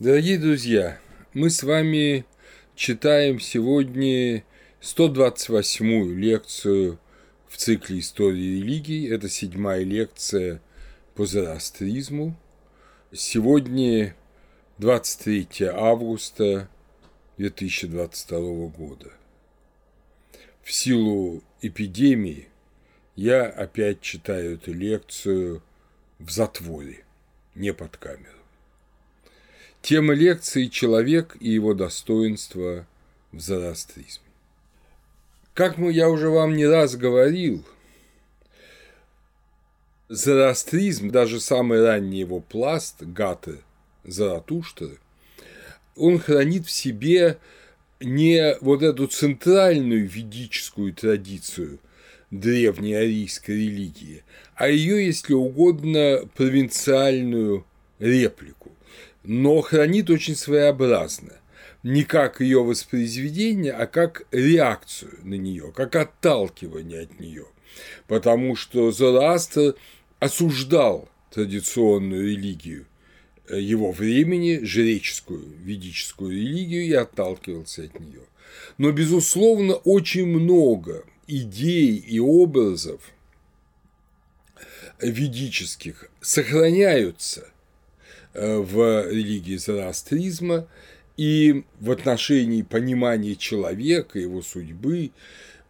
Дорогие друзья, мы с вами читаем сегодня 128-ю лекцию в цикле истории религий. Это седьмая лекция по зороастризму. Сегодня 23 августа 2022 года. В силу эпидемии я опять читаю эту лекцию в затворе, не под камеру. Тема лекции «Человек и его достоинство в зороастризме». Как мы, я уже вам не раз говорил, зороастризм, даже самый ранний его пласт, гаты Заратуштры, он хранит в себе не вот эту центральную ведическую традицию древней арийской религии, а ее, если угодно, провинциальную реплику но хранит очень своеобразно. Не как ее воспроизведение, а как реакцию на нее, как отталкивание от нее. Потому что Зороастр осуждал традиционную религию его времени, жреческую, ведическую религию и отталкивался от нее. Но, безусловно, очень много идей и образов ведических сохраняются – Э, в религии зороастризма и в отношении понимания человека, его судьбы,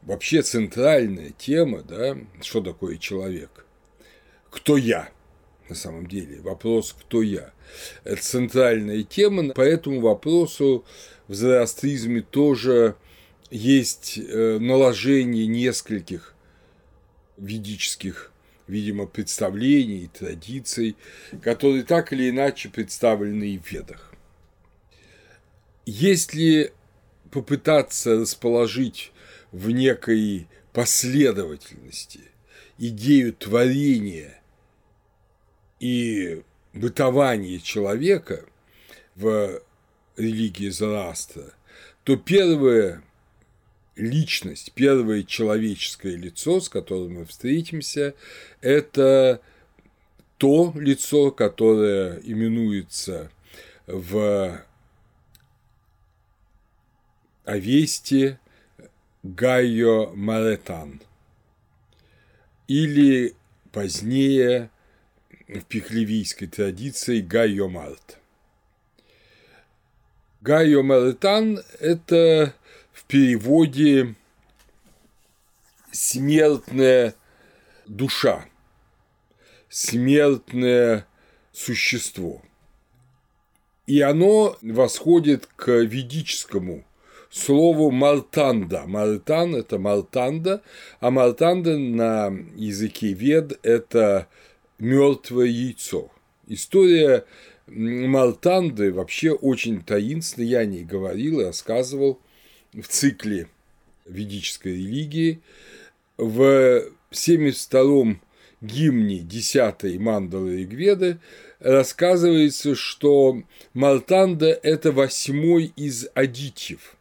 вообще центральная тема, да, что такое человек, кто я, на самом деле, вопрос «кто я?». Это центральная тема, по этому вопросу в зороастризме тоже есть э, наложение нескольких ведических видимо, представлений и традиций, которые так или иначе представлены и в ведах. Если попытаться расположить в некой последовательности идею творения и бытования человека в религии Зороастра, то первое личность, первое человеческое лицо, с которым мы встретимся, это то лицо, которое именуется в Авесте Гайо Маретан или позднее в пихлевийской традиции Гайо Март. Гайо Маретан – это переводе смертная душа, смертное существо. И оно восходит к ведическому слову мартанда. Мартан – это мартанда, а мартанда на языке вед – это мертвое яйцо. История Мартанды вообще очень таинственная, я о ней говорил и рассказывал в цикле ведической религии. В 72-м гимне 10-й мандалы Ригведы рассказывается, что Мартанда – это восьмой из адитьев.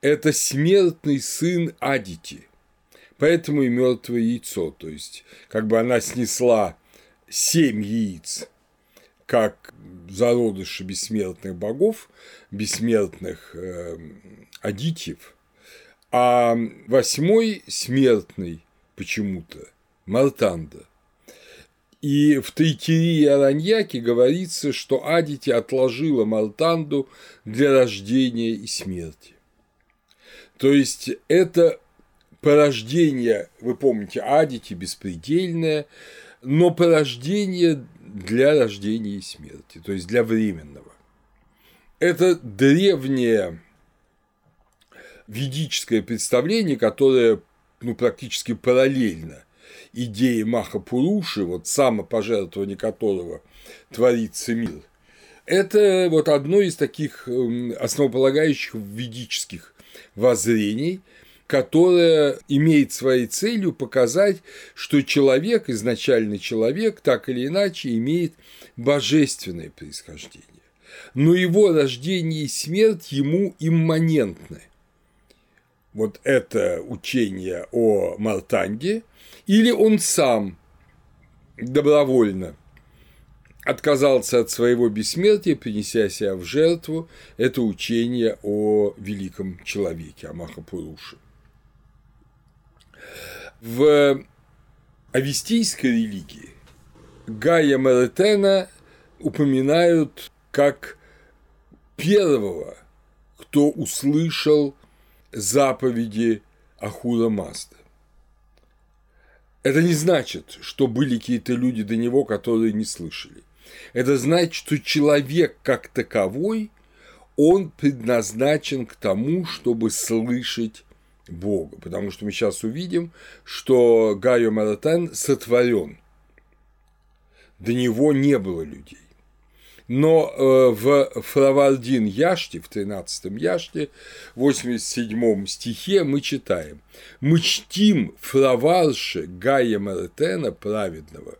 Это смертный сын Адити. Поэтому и мертвое яйцо. То есть, как бы она снесла семь яиц как зародыши бессмертных богов, бессмертных э, адитьев, а восьмой смертный почему-то Мартанда. И в Тайтерии Араньяке говорится, что Адити отложила Мартанду для рождения и смерти. То есть это порождение, вы помните, Адити беспредельное, но порождение для рождения и смерти, то есть для временного. Это древнее ведическое представление, которое ну, практически параллельно идее Махапуруши, вот самопожертвование которого творится мир, это вот одно из таких эм, основополагающих ведических воззрений, которое имеет своей целью показать, что человек, изначальный человек, так или иначе имеет божественное происхождение. Но его рождение и смерть ему имманентны – вот это учение о Мартанге, или он сам добровольно отказался от своего бессмертия, принеся себя в жертву, это учение о великом человеке, о Махапуруше. В авестийской религии Гая Маретена упоминают как первого, кто услышал заповеди Ахура Мазда. Это не значит, что были какие-то люди до него, которые не слышали. Это значит, что человек как таковой, он предназначен к тому, чтобы слышать Бога. Потому что мы сейчас увидим, что Гайо Маратен сотворен. До него не было людей. Но э, в Фравардин Яште, в 13 Яште, в 87 стихе мы читаем «Мы чтим Фраварше Гая Маретена праведного,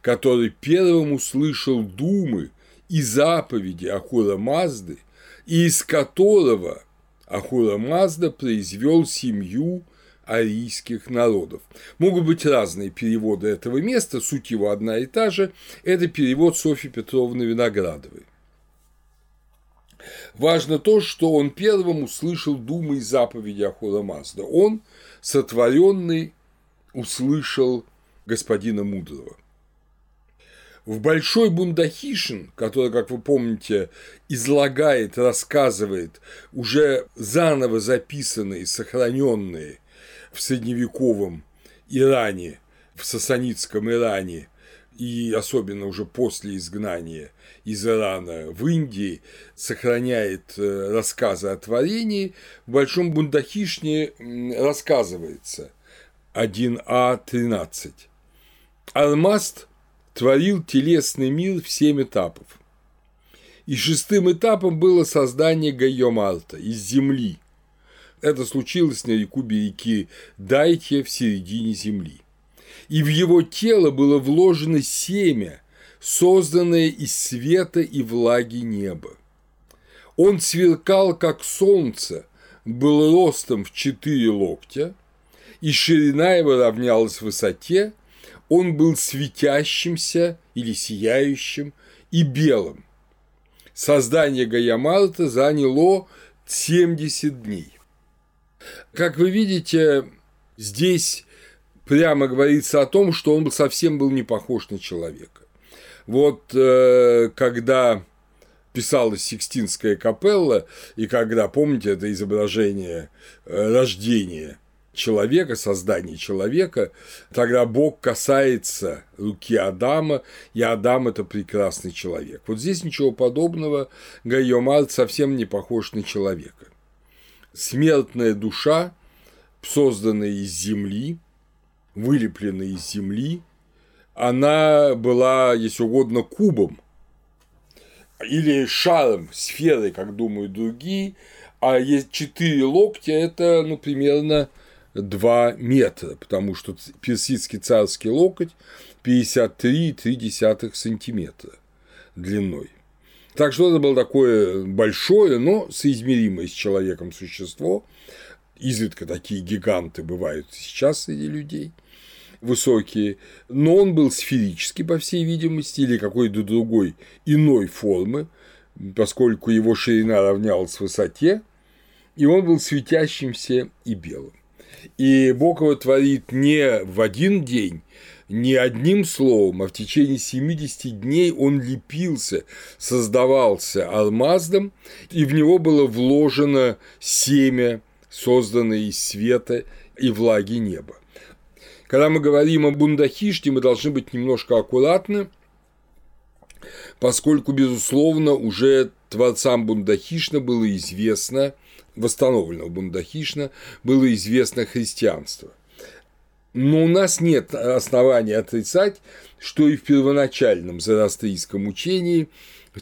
который первым услышал думы и заповеди Ахура Мазды, и из которого Ахура Мазда произвел семью арийских народов. Могут быть разные переводы этого места, суть его одна и та же. Это перевод Софьи Петровны Виноградовой. Важно то, что он первым услышал думы и заповеди Ахура Мазда. Он, сотворенный, услышал господина Мудрого. В Большой Бундахишин, который, как вы помните, излагает, рассказывает уже заново записанные, сохраненные в средневековом Иране, в сасанитском Иране и особенно уже после изгнания из Ирана в Индии сохраняет э, рассказы о творении, в Большом Бундахишне рассказывается 1А13. Алмаст творил телесный мир в семь этапов. И шестым этапом было создание Гайомарта из земли – это случилось на реку реки Дайте в середине земли. И в его тело было вложено семя, созданное из света и влаги неба. Он сверкал, как солнце, был ростом в четыре локтя, и ширина его равнялась высоте, он был светящимся или сияющим и белым. Создание Гаямарта заняло 70 дней. Как вы видите, здесь прямо говорится о том, что он совсем был не похож на человека. Вот э, когда писалась Сикстинская капелла, и когда, помните, это изображение э, рождения человека, создания человека, тогда Бог касается руки Адама, и Адам – это прекрасный человек. Вот здесь ничего подобного, Гайомарт совсем не похож на человека смертная душа, созданная из земли, вылепленная из земли, она была, если угодно, кубом или шаром, сферой, как думают другие, а есть четыре локтя – это, ну, примерно 2 метра, потому что персидский царский локоть 53,3 сантиметра длиной. Так что это было такое большое, но соизмеримое с человеком существо. Изредка такие гиганты бывают сейчас среди людей высокие, но он был сферический, по всей видимости, или какой-то другой иной формы, поскольку его ширина равнялась высоте, и он был светящимся и белым. И Бог его творит не в один день, не одним словом, а в течение 70 дней он лепился, создавался алмаздом, и в него было вложено семя, созданное из света и влаги неба. Когда мы говорим о Бундахиште, мы должны быть немножко аккуратны, поскольку, безусловно, уже творцам Бундахишна было известно, восстановленного Бундахишна, было известно христианство – но у нас нет оснований отрицать, что и в первоначальном зороастрийском учении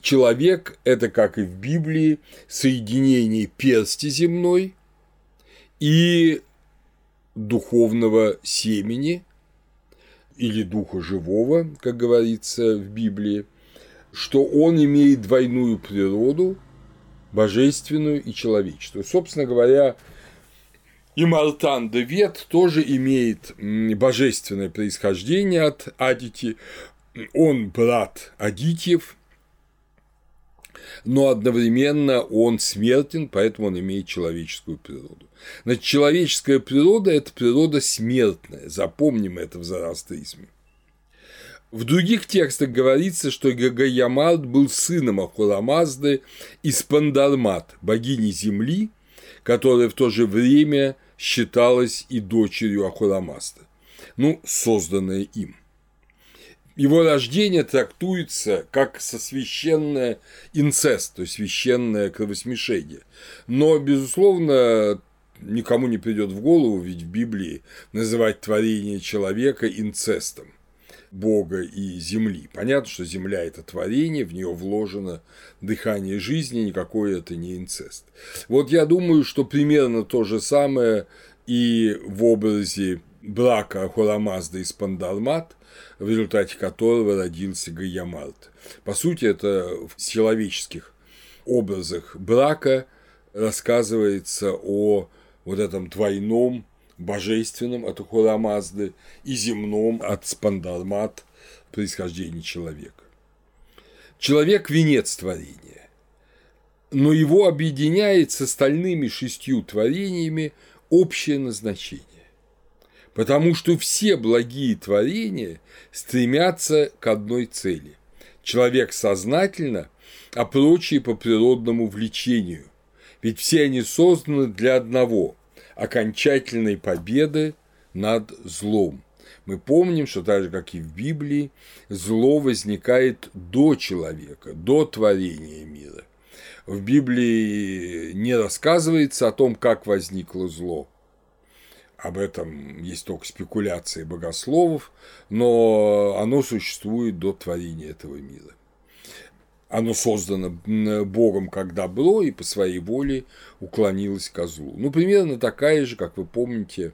человек – это, как и в Библии, соединение персти земной и духовного семени или духа живого, как говорится в Библии, что он имеет двойную природу, божественную и человеческую. Собственно говоря, и Мартан де Вет тоже имеет божественное происхождение от Адити. он брат Адитьев, но одновременно он смертен, поэтому он имеет человеческую природу. Значит, человеческая природа – это природа смертная, запомним это в зороастризме. В других текстах говорится, что Гагаямарт был сыном Ахурамазды из Пандармат, богини земли, которая в то же время считалась и дочерью Ахурамазды, ну, созданная им. Его рождение трактуется как сосвященное инцест, то есть священное кровосмешение. Но, безусловно, никому не придет в голову, ведь в Библии называть творение человека инцестом Бога и земли. Понятно, что земля – это творение, в нее вложено дыхание жизни, никакой это не инцест. Вот я думаю, что примерно то же самое и в образе брака Ахурамазда и Спандалмат, в результате которого родился Гаямарт. По сути, это в человеческих образах брака рассказывается о вот этом двойном божественном от Ахурамазды и земном от Спандармат происхождения человека. Человек – венец творения, но его объединяет с остальными шестью творениями общее назначение потому что все благие творения стремятся к одной цели. Человек сознательно, а прочие по природному влечению, ведь все они созданы для одного – окончательной победы над злом. Мы помним, что так же, как и в Библии, зло возникает до человека, до творения мира. В Библии не рассказывается о том, как возникло зло – об этом есть только спекуляции богословов, но оно существует до творения этого мира. Оно создано Богом как добро и по своей воле уклонилось к злу. Ну, примерно такая же, как вы помните,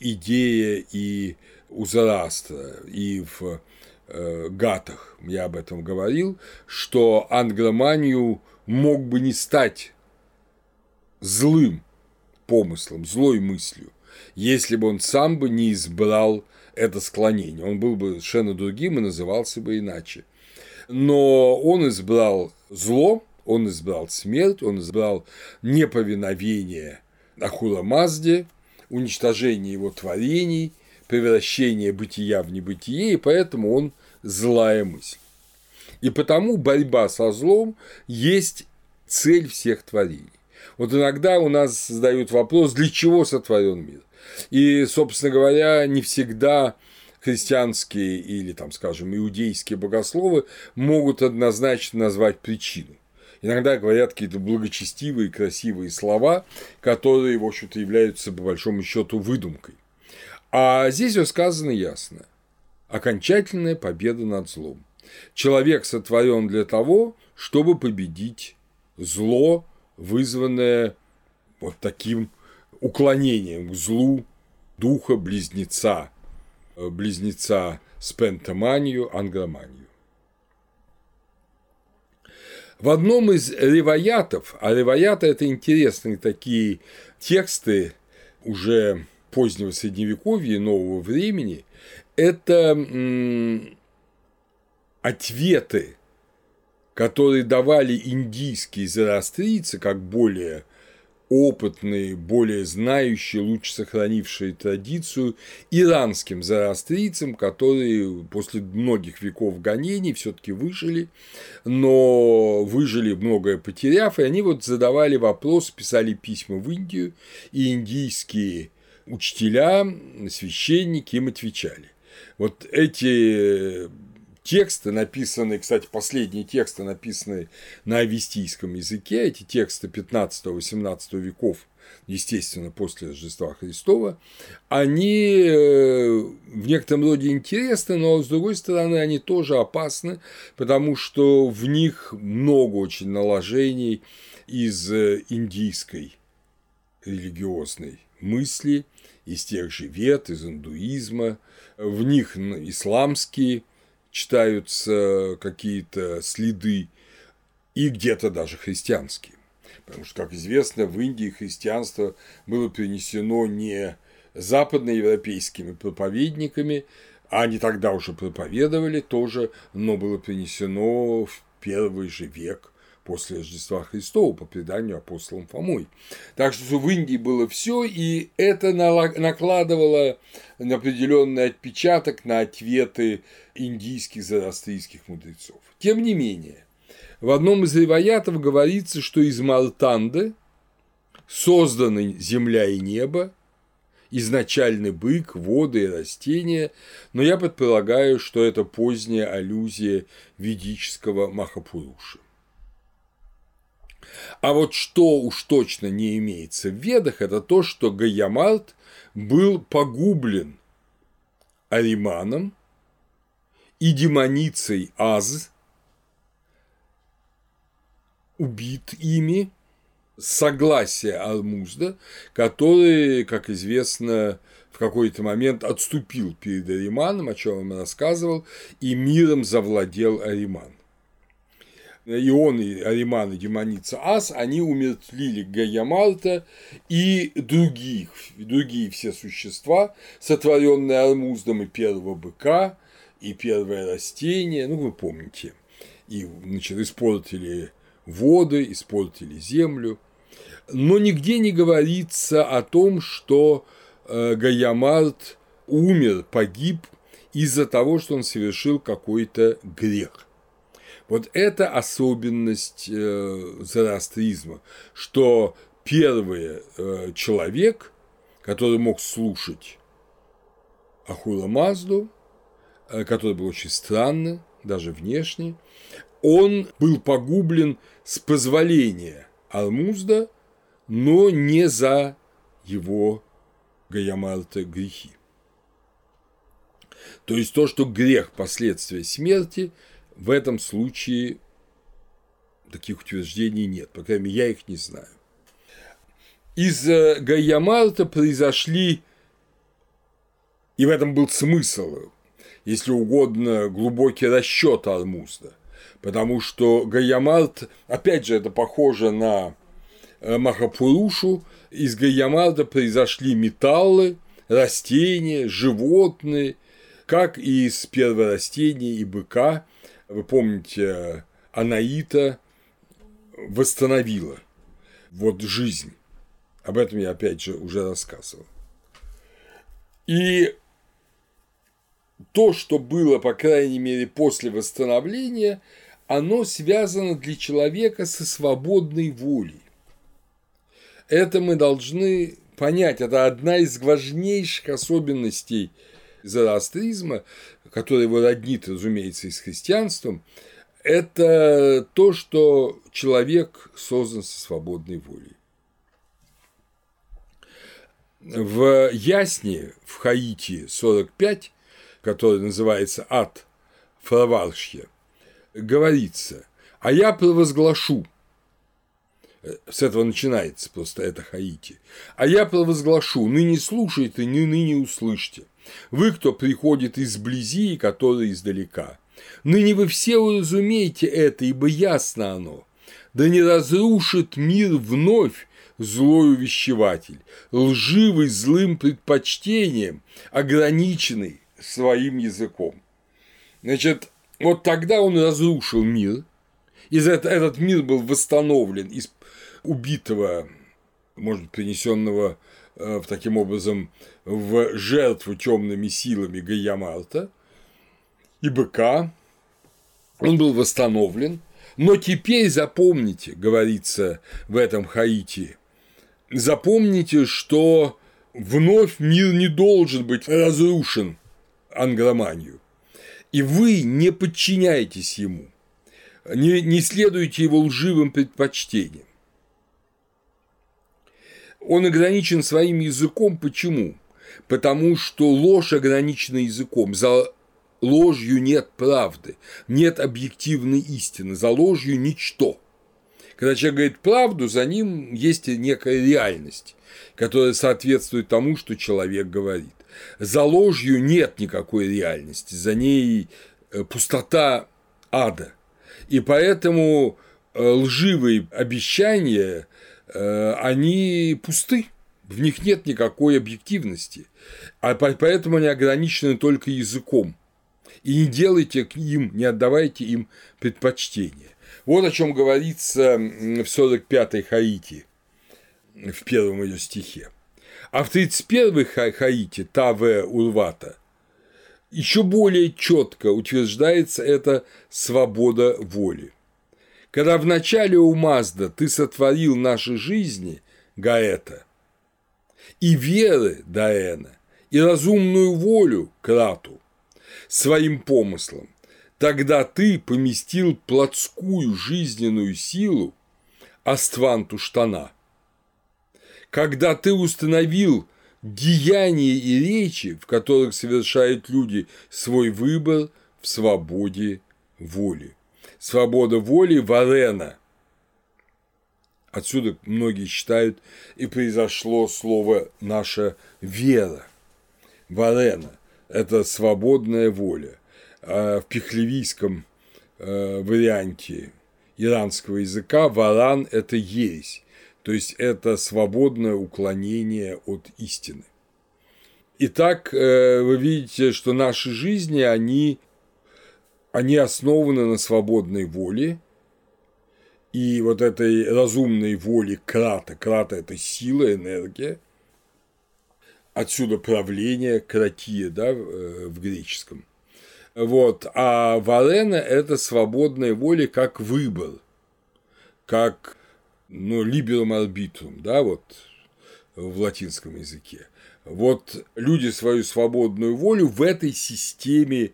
идея и у Зарастра, и в э, Гатах, я об этом говорил, что англоманию мог бы не стать злым помыслом, злой мыслью, если бы он сам бы не избрал это склонение. Он был бы совершенно другим и назывался бы иначе. Но он избрал зло, он избрал смерть, он избрал неповиновение Ахура Мазде, уничтожение его творений, превращение бытия в небытие, и поэтому он злая мысль. И потому борьба со злом есть цель всех творений. Вот иногда у нас задают вопрос, для чего сотворен мир. И, собственно говоря, не всегда христианские или, там, скажем, иудейские богословы могут однозначно назвать причину. Иногда говорят какие-то благочестивые, красивые слова, которые, в общем-то, являются, по большому счету, выдумкой. А здесь все сказано ясно. Окончательная победа над злом. Человек сотворен для того, чтобы победить зло, вызванное вот таким уклонением к злу духа близнеца, э, близнеца спентоманию, ангроманию. В одном из ревоятов, а ревояты – это интересные такие тексты уже позднего Средневековья и нового времени, это ответы, которые давали индийские зороастрийцы как более опытные, более знающие, лучше сохранившие традицию иранским зороастрийцам, которые после многих веков гонений все-таки выжили, но выжили многое потеряв, и они вот задавали вопрос, писали письма в Индию, и индийские учителя, священники им отвечали. Вот эти тексты, написанные, кстати, последние тексты, написанные на авестийском языке, эти тексты 15-18 веков, естественно, после Рождества Христова, они э, в некотором роде интересны, но, с другой стороны, они тоже опасны, потому что в них много очень наложений из э, индийской религиозной мысли, из тех же вет, из индуизма, в них исламские читаются какие-то следы, и где-то даже христианские. Потому что, как известно, в Индии христианство было принесено не западноевропейскими проповедниками, они тогда уже проповедовали тоже, но было принесено в первый же век после Рождества Христова по преданию апостолом Фомой. Так что в Индии было все, и это накладывало определенный отпечаток на ответы индийских зороастрийских мудрецов. Тем не менее, в одном из ревоятов говорится, что из Малтанды созданы земля и небо, изначальный бык, воды и растения, но я предполагаю, что это поздняя аллюзия ведического Махапуруши. А вот что уж точно не имеется в ведах, это то, что Гаямарт был погублен Ариманом и демоницей Аз, убит ими согласия Алмузда, который, как известно, в какой-то момент отступил перед Ариманом, о чем он рассказывал, и миром завладел Ариман. И он, и Ариман, и демоница Ас, они умертвили Гаямалта и других, другие все существа, сотворенные Алмуздом, и первого быка, и первое растение, ну, вы помните, и, значит, испортили воды, испортили землю – но нигде не говорится о том, что э, Гаямарт умер, погиб из-за того, что он совершил какой-то грех. Вот это особенность э, зороастризма, что первый э, человек, который мог слушать Ахура Мазду, который был очень странный, даже внешне, он был погублен с позволения Алмузда – но не за его Гаямарта грехи. То есть то, что грех – последствия смерти, в этом случае таких утверждений нет, по крайней мере, я их не знаю. Из Гаямарта произошли, и в этом был смысл, если угодно, глубокий расчет Армузда, потому что Гаямарт, опять же, это похоже на Э, Махапурушу из Гаямарда произошли металлы, растения, животные, как и из первого растения и быка. Вы помните, Анаита восстановила вот жизнь. Об этом я опять же уже рассказывал. И то, что было, по крайней мере, после восстановления, оно связано для человека со свободной волей. Это мы должны понять. Это одна из важнейших особенностей зороастризма, которая его роднит, разумеется, и с христианством, это то, что человек создан со свободной волей. В Ясне, в Хаити 45, который называется «Ад Фраваршья», говорится «А я провозглашу, с этого начинается просто это Хаити. А я провозглашу, ныне слушайте, не ныне услышьте. Вы, кто приходит изблизи и который издалека. Ныне вы все уразумеете это, ибо ясно оно. Да не разрушит мир вновь злой увещеватель, лживый злым предпочтением, ограниченный своим языком. Значит, вот тогда он разрушил мир, и этот мир был восстановлен из убитого, может принесенного в таким образом в жертву темными силами Гаямарта и быка, он был восстановлен, но теперь запомните, говорится в этом Хаити, запомните, что вновь мир не должен быть разрушен ангроманию, и вы не подчиняетесь ему, не, не следуете его лживым предпочтениям. Он ограничен своим языком. Почему? Потому что ложь ограничена языком. За ложью нет правды, нет объективной истины, за ложью ничто. Когда человек говорит правду, за ним есть некая реальность, которая соответствует тому, что человек говорит. За ложью нет никакой реальности, за ней э, пустота ада. И поэтому э, лживые обещания они пусты В них нет никакой объективности, а поэтому они ограничены только языком. И не делайте им, не отдавайте им предпочтение. Вот о чем говорится в 45-й Хаити, в первом ее стихе. А в 31-й Хаити, Таве Урвата, еще более четко утверждается эта свобода воли. Когда в начале у Мазда ты сотворил наши жизни, Гаэта, и веры, Даэна, и разумную волю, Крату, своим помыслом, тогда ты поместил плотскую жизненную силу, Астванту штана. Когда ты установил деяния и речи, в которых совершают люди свой выбор в свободе воли. Свобода воли Варена. Отсюда многие считают и произошло слово «наша вера». Варена – это свободная воля. А в пехлевийском э, варианте иранского языка варан – это ересь, то есть это свободное уклонение от истины. Итак, э, вы видите, что наши жизни, они, они основаны на свободной воле, и вот этой разумной воле крата, крата – это сила, энергия, отсюда правление, кратия, да, э, в греческом. Вот, а варена – это свободная воля как выбор, как ну, liberum arbitrum, да, вот в латинском языке. Вот люди свою свободную волю в этой системе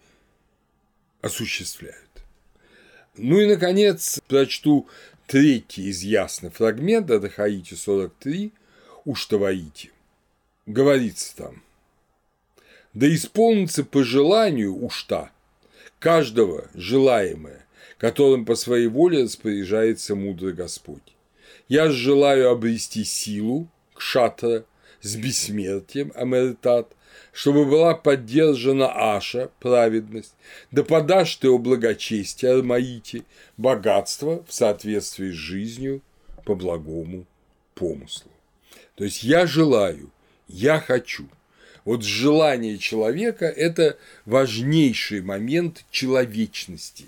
осуществляют. Ну и, наконец, прочту третий из ясных фрагментов, это Хаити 43, Уштаваити. Говорится там, да исполнится по желанию Ушта каждого желаемое, которым по своей воле распоряжается мудрый Господь. Я желаю обрести силу, кшатра, с бессмертием, америтат, чтобы была поддержана Аша, праведность, да подашь ты о благочестии, Армаите, богатство в соответствии с жизнью по благому помыслу. То есть я желаю, я хочу. Вот желание человека – это важнейший момент человечности.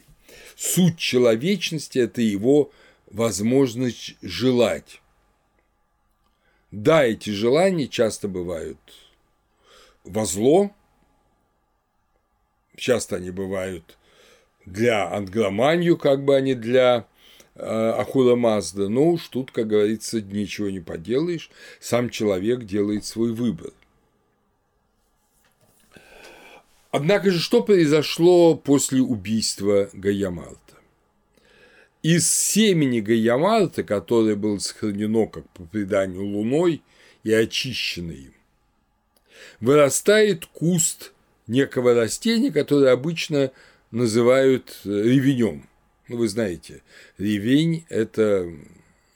Суть человечности – это его возможность желать. Да, эти желания часто бывают во зло, часто они бывают для ангроманию, как бы они для э, Ахура Мазда, но уж тут, как говорится, ничего не поделаешь, сам человек делает свой выбор. Однако же что произошло после убийства Гаямарта? Из семени Гаямарта, которое было сохранено, как по преданию, луной и очищено им, вырастает куст некого растения, которое обычно называют ревенем. Ну, вы знаете, ревень – это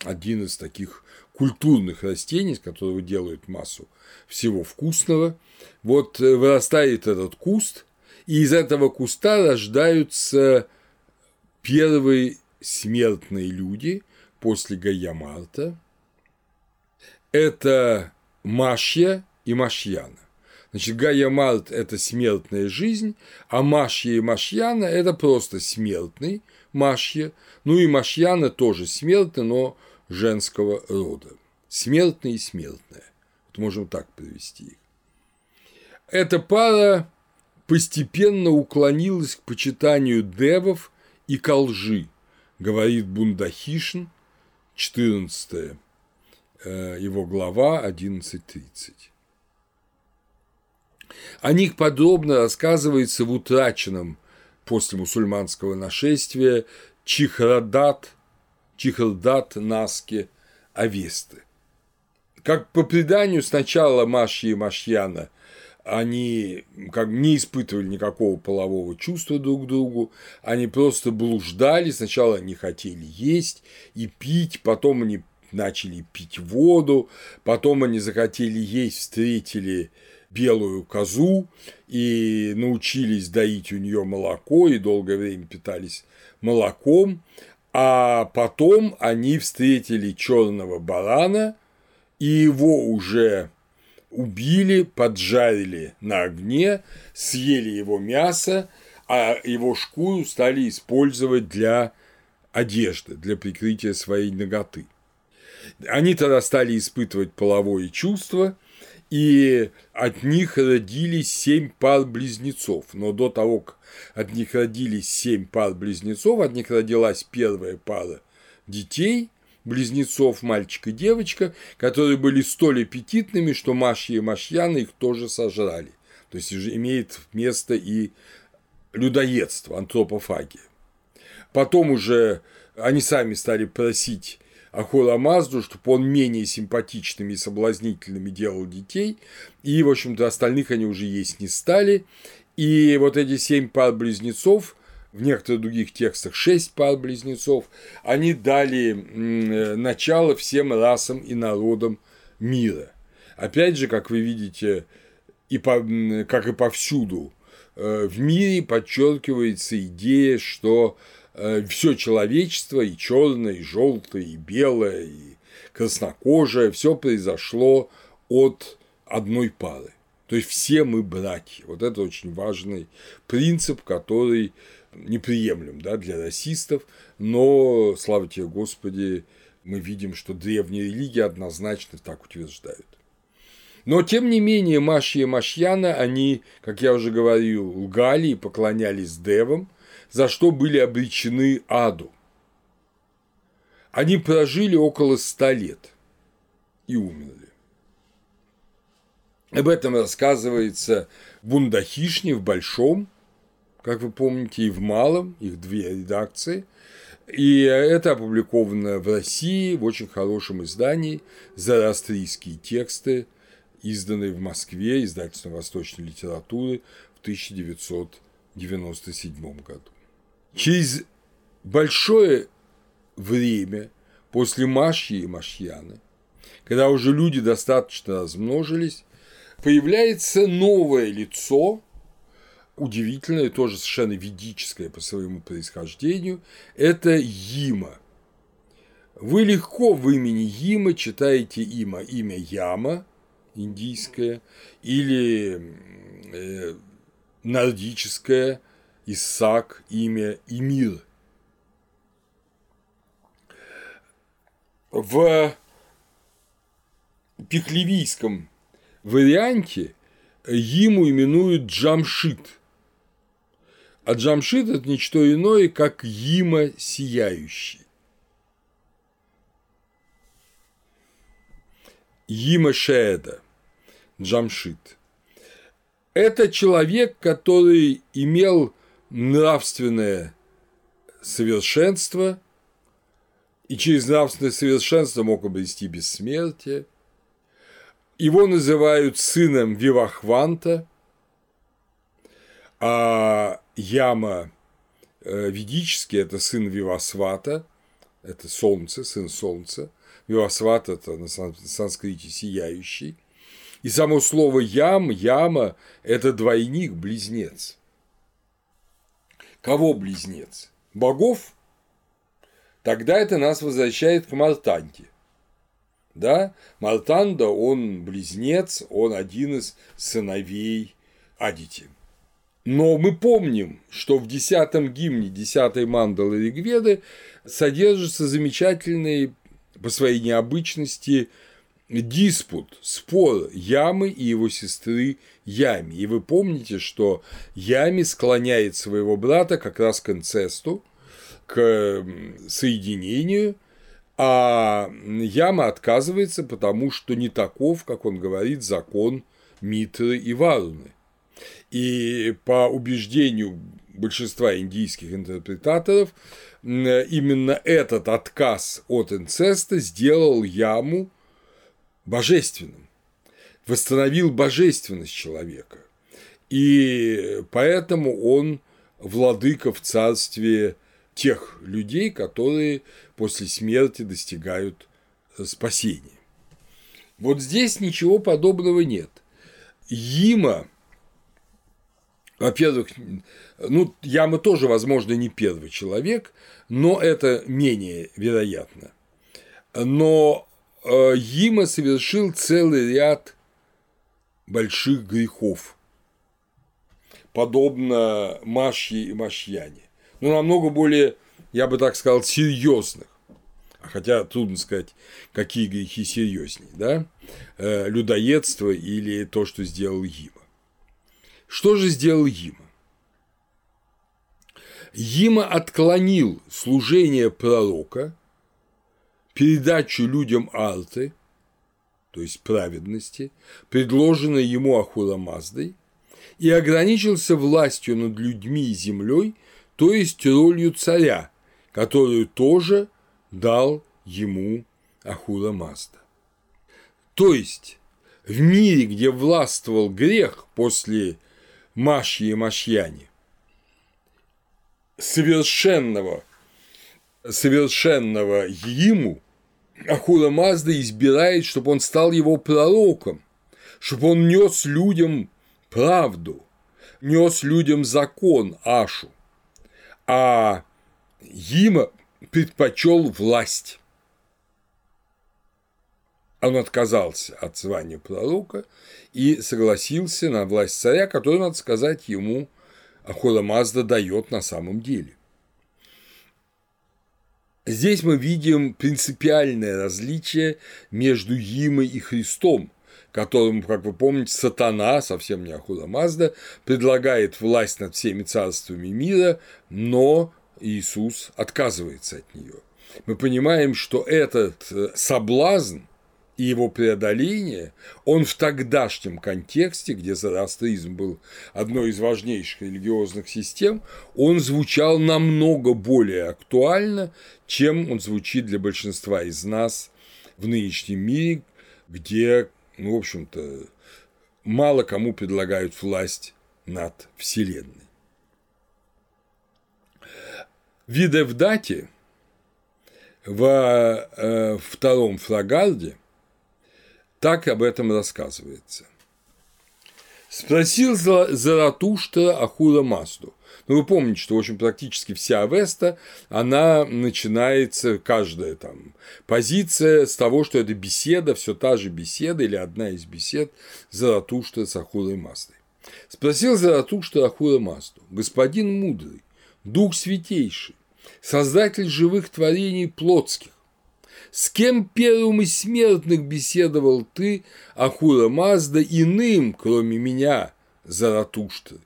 один из таких культурных растений, из которого делают массу всего вкусного. Вот вырастает этот куст, и из этого куста рождаются первые смертные люди после Гаямарта – это Машья и Машьяна. Значит, Гая Март – это смертная жизнь, а Машья и Машьяна – это просто смертный Машья. Ну и Машьяна тоже смертный, но женского рода. Смертный и смертная. Вот можем так привести их. Эта пара постепенно уклонилась к почитанию девов и к лжи, говорит Бундахишин, 14 э, его глава 11.30. О них подробно рассказывается в утраченном после мусульманского нашествия Чихрадат, Чихрадат Наске Авесты. Как по преданию, сначала Машья и Машьяна – они как не испытывали никакого полового чувства друг к другу, они просто блуждали, сначала они хотели есть и пить, потом они начали пить воду, потом они захотели есть, встретили белую козу и научились доить у нее молоко и долгое время питались молоком, а потом они встретили черного барана и его уже убили, поджарили на огне, съели его мясо, а его шкуру стали использовать для одежды, для прикрытия своей ноготы. Они тогда стали испытывать половое чувство, и от них родились семь пар близнецов. Но до того, как от них родились семь пар близнецов, от них родилась первая пара детей, близнецов, мальчик и девочка, которые были столь аппетитными, что Машья и Машьяна их тоже сожрали. То есть имеет место и людоедство, антропофагия. Потом уже они сами стали просить Ахура Мазду, чтобы он менее симпатичными и соблазнительными делал детей, и, в общем-то, остальных они уже есть не стали, и вот эти семь пар близнецов, в некоторых других текстах шесть пар близнецов, они дали начало всем расам и народам мира. Опять же, как вы видите, и по, как и повсюду э, в мире подчеркивается идея, что Э, все человечество, и черное, и желтое, и белое, и краснокожее, все произошло от одной пары. То есть все мы братья. Вот это очень важный принцип, который неприемлем да, для расистов, но, слава тебе Господи, мы видим, что древние религии однозначно так утверждают. Но, тем не менее, Маши и Машьяна, они, как я уже говорил, лгали и поклонялись девам – за что были обречены аду. Они прожили около ста лет и умерли. Об этом рассказывается в Бундахишне, в Большом, как вы помните, и в Малом, их две редакции. И это опубликовано в России в очень хорошем издании «Зороастрийские тексты», изданные в Москве издательством восточной литературы в 1997 году. Через большое время после Машьи и Машьяны, когда уже люди достаточно размножились, появляется новое лицо, удивительное, тоже совершенно ведическое по своему происхождению, это Има. Вы легко в имени Има читаете имя, имя Яма, индийское, или э, нордическое – Исаак, имя Имир. В пехлевийском варианте ему именуют Джамшит. А Джамшит – это не что иное, как Има сияющий. Има Шеэда, Джамшит. Это человек, который имел нравственное совершенство, и через нравственное совершенство мог обрести бессмертие. Его называют сыном Вивахванта, а Яма э, ведический – это сын Вивасвата, это солнце, сын солнца. Вивасват – это на санскрите сияющий. И само слово ям, яма – это двойник, близнец – Кого близнец? Богов? Тогда это нас возвращает к Мартанте. Да, Мартанда, он близнец, он один из сыновей Адити. Но мы помним, что в десятом гимне десятой мандалы Ригведы содержится замечательный по своей необычности диспут, спор Ямы и его сестры Ями. И вы помните, что Ями склоняет своего брата как раз к инцесту, к соединению, а Яма отказывается, потому что не таков, как он говорит, закон Митры и Варуны. И по убеждению большинства индийских интерпретаторов, именно этот отказ от инцеста сделал Яму божественным, восстановил божественность человека. И поэтому он владыка в царстве тех людей, которые после смерти достигают э, спасения. Вот здесь ничего подобного нет. Има, во-первых, ну, Яма тоже, возможно, не первый человек, но это менее вероятно. Но э, Има совершил целый ряд больших грехов, подобно Машье и Машьяне, но намного более, я бы так сказал, серьезных. Хотя трудно сказать, какие грехи серьезнее, да? Э, людоедство или то, что сделал Има. Что же сделал Има? Има отклонил служение пророка, передачу людям арты, то есть праведности, предложенной ему Ахура Маздой, и ограничился властью над людьми и землей, то есть ролью царя, которую тоже дал ему Ахура Мазда. То есть в мире, где властвовал грех после Машьи и Машьяни, совершенного, совершенного ему Ахура Мазда избирает, чтобы он стал его пророком, чтобы он нес людям правду, нес людям закон Ашу, а Има предпочел власть. Он отказался от звания пророка и согласился на власть царя, которую, надо сказать, ему Ахура Мазда дает на самом деле. Здесь мы видим принципиальное различие между Имой и Христом, которому, как вы помните, сатана, совсем не Ахура Мазда, предлагает власть над всеми царствами мира, но Иисус отказывается от нее. Мы понимаем, что этот э, соблазн и его преодоление, он в тогдашнем контексте, где зороастризм был одной из важнейших религиозных систем, он звучал намного более актуально, чем он звучит для большинства из нас в нынешнем мире, где, ну, в общем-то, мало кому предлагают власть над Вселенной. В Видевдате во э, втором фрагарде так об этом рассказывается. Спросил Заратушта Ахура Мазду. Ну, вы помните, что, в общем, практически вся Авеста, она начинается, каждая там позиция с того, что это беседа, все та же беседа или одна из бесед Заратушта с Ахурой Маздой. Спросил Заратушта Ахура Мазду, господин мудрый, дух святейший, создатель живых творений плотских, с кем первым из смертных беседовал ты, Ахура Мазда, иным, кроме меня, Заратушты?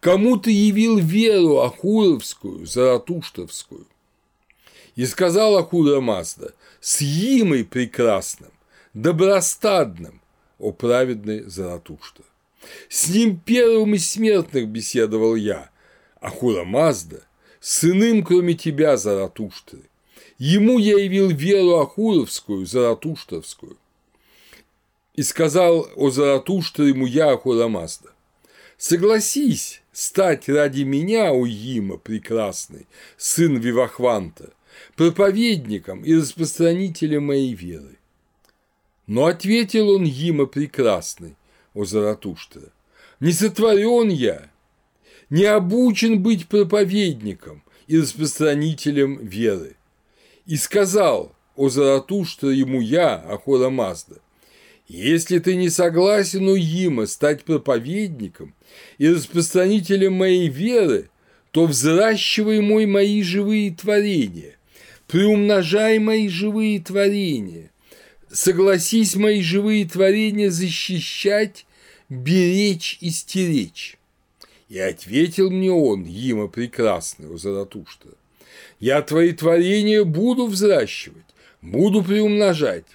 Кому ты явил веру Ахуровскую, Заратуштовскую? И сказал Ахура Мазда, с Имой прекрасным, добростадным, о праведный Заратушта. С ним первым из смертных беседовал я, Ахура Мазда, с иным, кроме тебя, Заратушты, Ему я явил веру Ахуровскую, Заратуштовскую. И сказал о Заратуштре ему я, Ахурамазда, согласись стать ради меня, Уима прекрасный, сын Вивахванта, проповедником и распространителем моей веры. Но ответил он Има прекрасный, о Заратуштра, не сотворен я, не обучен быть проповедником и распространителем веры. И сказал о Заратуштра ему я, Ахура Мазда, если ты не согласен, Уима, стать проповедником и распространителем моей веры, то взращивай мой мои живые творения, приумножай мои живые творения, согласись мои живые творения защищать, беречь и стеречь. И ответил мне он, Има прекрасный, у Заратуштра, я твои творения буду взращивать, буду приумножать.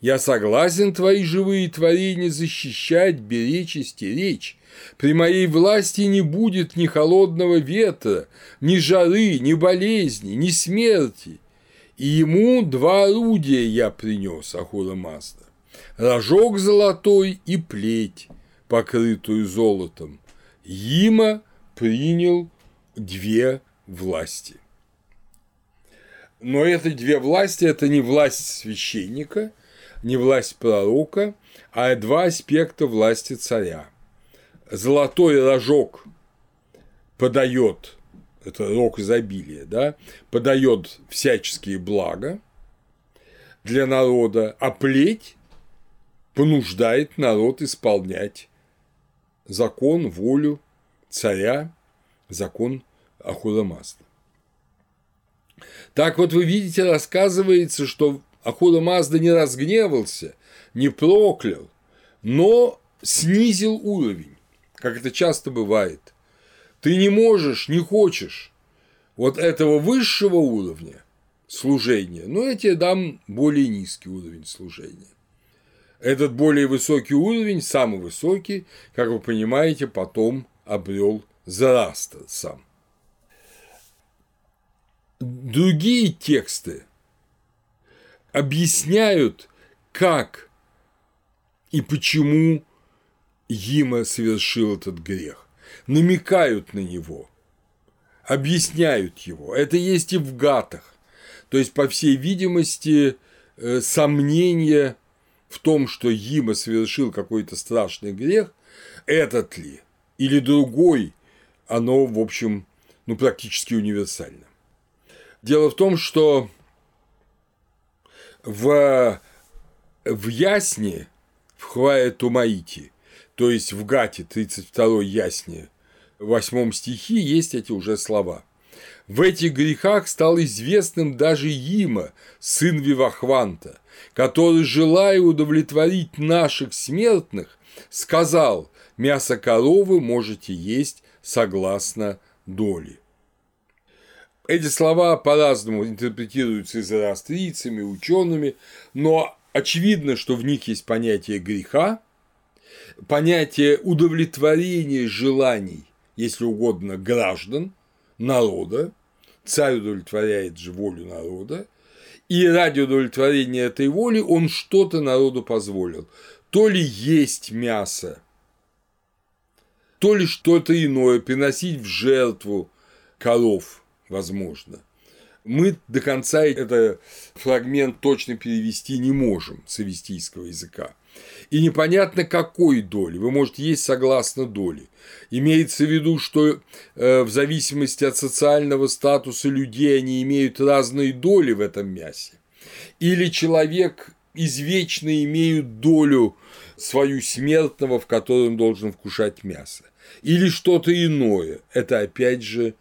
Я согласен твои живые творения защищать, беречь и стеречь. При моей власти не будет ни холодного ветра, ни жары, ни болезни, ни смерти. И ему два орудия я принес, Ахура Мазда. Рожок золотой и плеть, покрытую золотом. Има принял две власти. Но эти две власти – это не власть священника, не власть пророка, а два аспекта власти царя. Золотой рожок подает, это рог изобилия, да, подает всяческие блага, для народа, а плеть понуждает народ исполнять закон, волю царя, закон Ахура Мазда. Так вот вы видите, рассказывается, что Ахура Мазда не разгневался, не проклял, но снизил уровень, как это часто бывает. Ты не можешь, не хочешь вот этого высшего уровня служения, но я тебе дам более низкий уровень служения. Этот более высокий уровень, самый высокий, как вы понимаете, потом обрел Зарастер сам. Другие тексты объясняют, как и почему Има совершил этот грех, намекают на него, объясняют его. Это есть и в гатах. То есть, по всей видимости, э, сомнения в том, что Има совершил какой-то страшный грех, этот ли или другой, оно, в общем, ну, практически универсально. Дело в том, что в, в Ясне, в Хвае Тумаити, то есть в Гате 32 Ясне, в 8 стихе есть эти уже слова. В этих грехах стал известным даже Има, сын Вивахванта, который, желая удовлетворить наших смертных, сказал, мясо коровы можете есть согласно доли. Эти слова по-разному интерпретируются и учеными, но очевидно, что в них есть понятие греха, понятие удовлетворения желаний, если угодно, граждан, народа, царь удовлетворяет же волю народа, и ради удовлетворения этой воли он что-то народу позволил. То ли есть мясо, то ли что-то иное, приносить в жертву коров, возможно. Мы до конца этот фрагмент точно перевести не можем с авестийского языка. И непонятно, какой доли. Вы можете есть согласно доли. Имеется в виду, что э, в зависимости от социального статуса людей они имеют разные доли в этом мясе. Или человек извечно имеет долю свою смертного, в которой он должен вкушать мясо. Или что-то иное. Это опять же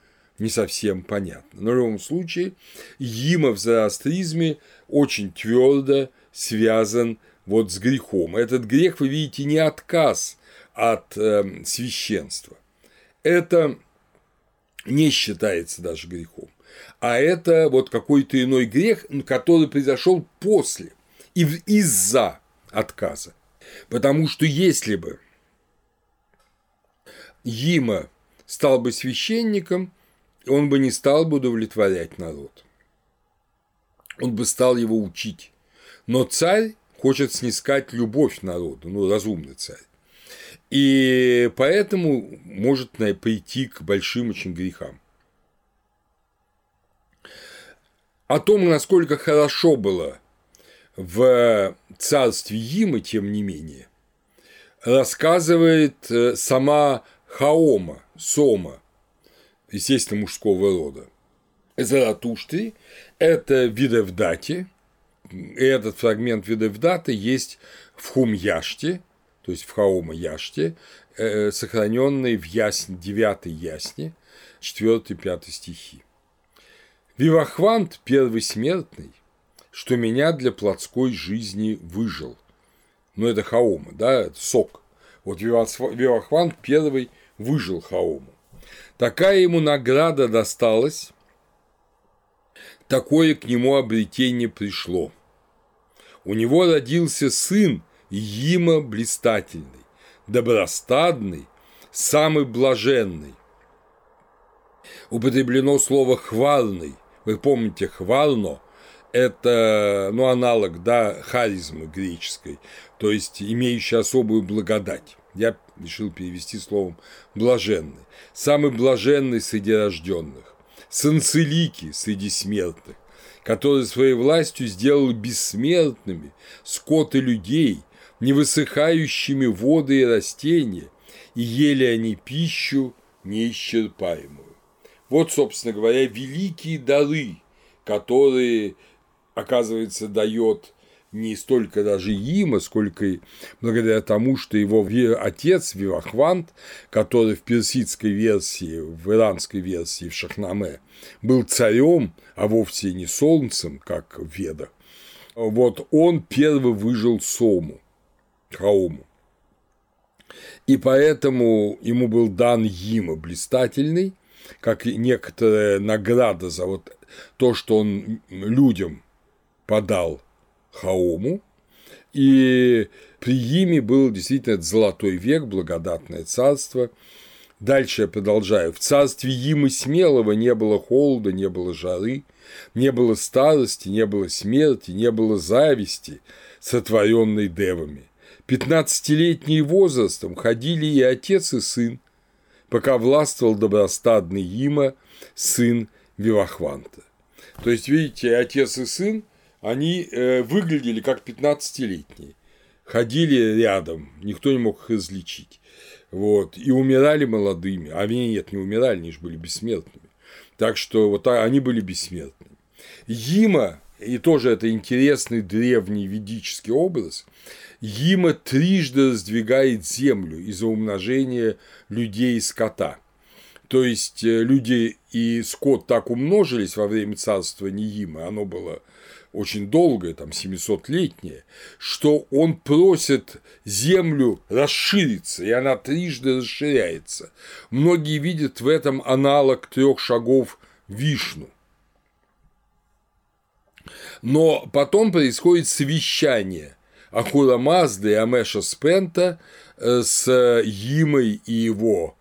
не совсем понятно. Но в любом случае, Има в зороастризме очень твердо связан вот с грехом. Этот грех, вы видите, не отказ от э, священства. Это не считается даже грехом, а это вот какой-то иной грех, который произошел после и из-за отказа. Потому что если бы Има стал бы священником, он бы не стал бы удовлетворять народ. Он бы стал его учить. Но царь хочет снискать любовь народу, ну, разумный царь. И поэтому может прийти к большим очень грехам. О том, насколько хорошо было в царстве Имы, тем не менее, рассказывает э, сама Хаома, Сома, естественно, мужского рода. Заратуштри – это Видевдати, и этот фрагмент Видевдаты есть в Хум-Яште, то есть в Хаома-Яште, э, сохраненный в Ясне, 9 Ясне, 4-5 стихи. Вивахвант – первый смертный, что меня для плотской жизни выжил. Ну, это Хаома, да, это сок. Вот Вивахвант первый – выжил Хаому. Такая ему награда досталась, такое к нему обретение пришло. У него родился сын Има блистательный, добростадный, самый блаженный. Употреблено слово «хвалный». Вы помните, «хвално» – это ну, аналог да, харизмы греческой, то есть имеющий особую благодать. Я решил перевести словом «блаженный». Самый блаженный среди рожденных. Санцелики среди смертных, который своей властью сделал бессмертными скот и людей, невысыхающими воды и растения, и ели они пищу неисчерпаемую. Вот, собственно говоря, великие дары, которые оказывается, дает не столько даже Има, сколько и благодаря тому, что его отец Вивахвант, который в персидской версии, в иранской версии, в Шахнаме, был царем, а вовсе не солнцем, как в Ведах, вот он первый выжил Сому, Хаому. И поэтому ему был дан Има блистательный, как и некоторая награда за вот то, что он людям подал Хаому, и при Име был действительно золотой век, благодатное царство. Дальше я продолжаю. В царстве Имы Смелого не было холода, не было жары, не было старости, не было смерти, не было зависти, сотворенной девами. Пятнадцатилетний возрастом ходили и отец, и сын, пока властвовал добростадный Има, сын Вивахванта. То есть, видите, отец и сын они э, выглядели как 15-летние, ходили рядом, никто не мог их излечить. Вот, и умирали молодыми, а нет, не умирали, они же были бессмертными. Так что вот они были бессмертными. Има, и тоже это интересный древний ведический образ, Има трижды раздвигает землю из-за умножения людей и скота. То есть э, люди и скот так умножились во время царствования Има, оно было очень долгое, там 700-летнее, что он просит землю расшириться, и она трижды расширяется. Многие видят в этом аналог трех шагов Вишну. Но потом происходит совещание Ахура Мазды и Амеша Спента э, с Имой и его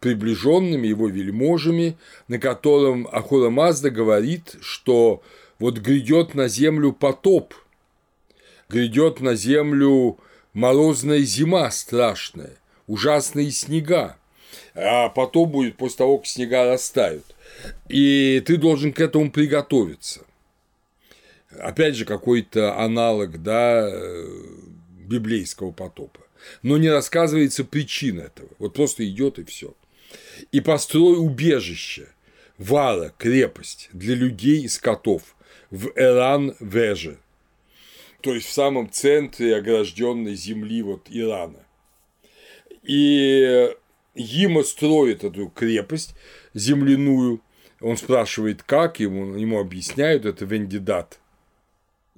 приближенными, его вельможами, на котором Ахура Мазда говорит, что вот грядет на землю потоп, грядет на землю морозная зима страшная, ужасные снега, а потом будет после того, как снега растают. И ты должен к этому приготовиться. Опять же, какой-то аналог да, библейского потопа. Но не рассказывается причин этого. Вот просто идет и все. И построй убежище, вала, крепость для людей и скотов, в Эран-Веже, то есть в самом центре огражденной земли вот Ирана. И Има строит эту крепость земляную, он спрашивает, как, ему, ему объясняют, это Вендидат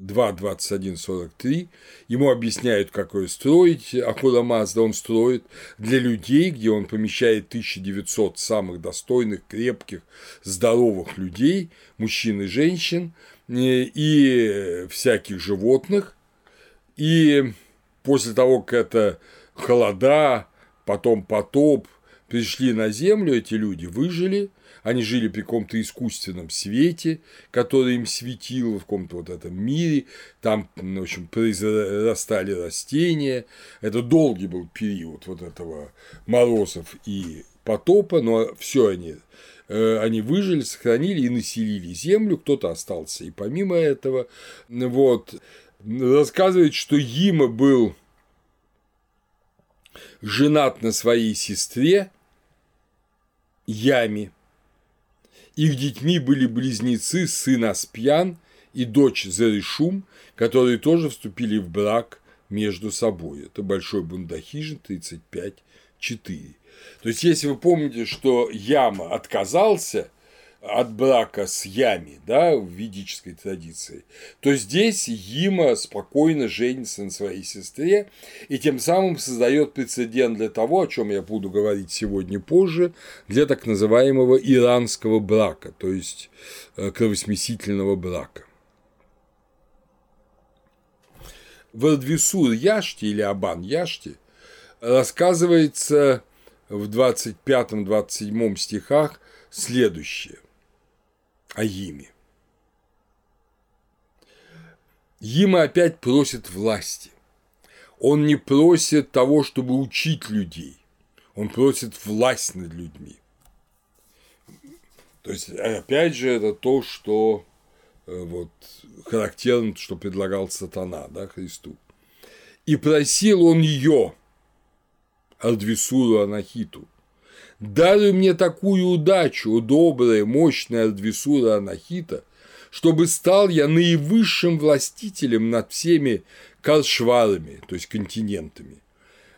2.21.43, ему объясняют, как ее строить, Ахура Мазда он строит для людей, где он помещает 1900 самых достойных, крепких, здоровых людей, мужчин и женщин, и всяких животных. И после того, как это холода, потом потоп, пришли на Землю, эти люди выжили, они жили при каком-то искусственном свете, который им светил в каком-то вот этом мире, там, в общем, произрастали растения, это долгий был период вот этого морозов и потопа, но все они Э, они выжили, сохранили и населили землю, кто-то остался и помимо этого. Вот. Рассказывает, что Има был женат на своей сестре Ями. Их детьми были близнецы, сын Аспьян и дочь Заришум, которые тоже вступили в брак между собой. Это Большой Бундахижин 35-4. То есть, если вы помните, что Яма отказался от брака с Ями, да, в ведической традиции, то здесь Има спокойно женится на своей сестре и тем самым создает прецедент для того, о чем я буду говорить сегодня позже, для так называемого иранского брака, то есть э, кровосмесительного брака. В Ардвисур Яшти или Абан Яшти рассказывается в 25-27 стихах следующее о Име. Има опять просит власти. Он не просит того, чтобы учить людей. Он просит власть над людьми. То есть, опять же, это то, что э, вот, характерно, что предлагал сатана да, Христу. И просил он ее, Ардвисуру Анахиту. Даруй мне такую удачу, добрая, мощная Ардвисура Анахита, чтобы стал я наивысшим властителем над всеми каршварами, то есть континентами,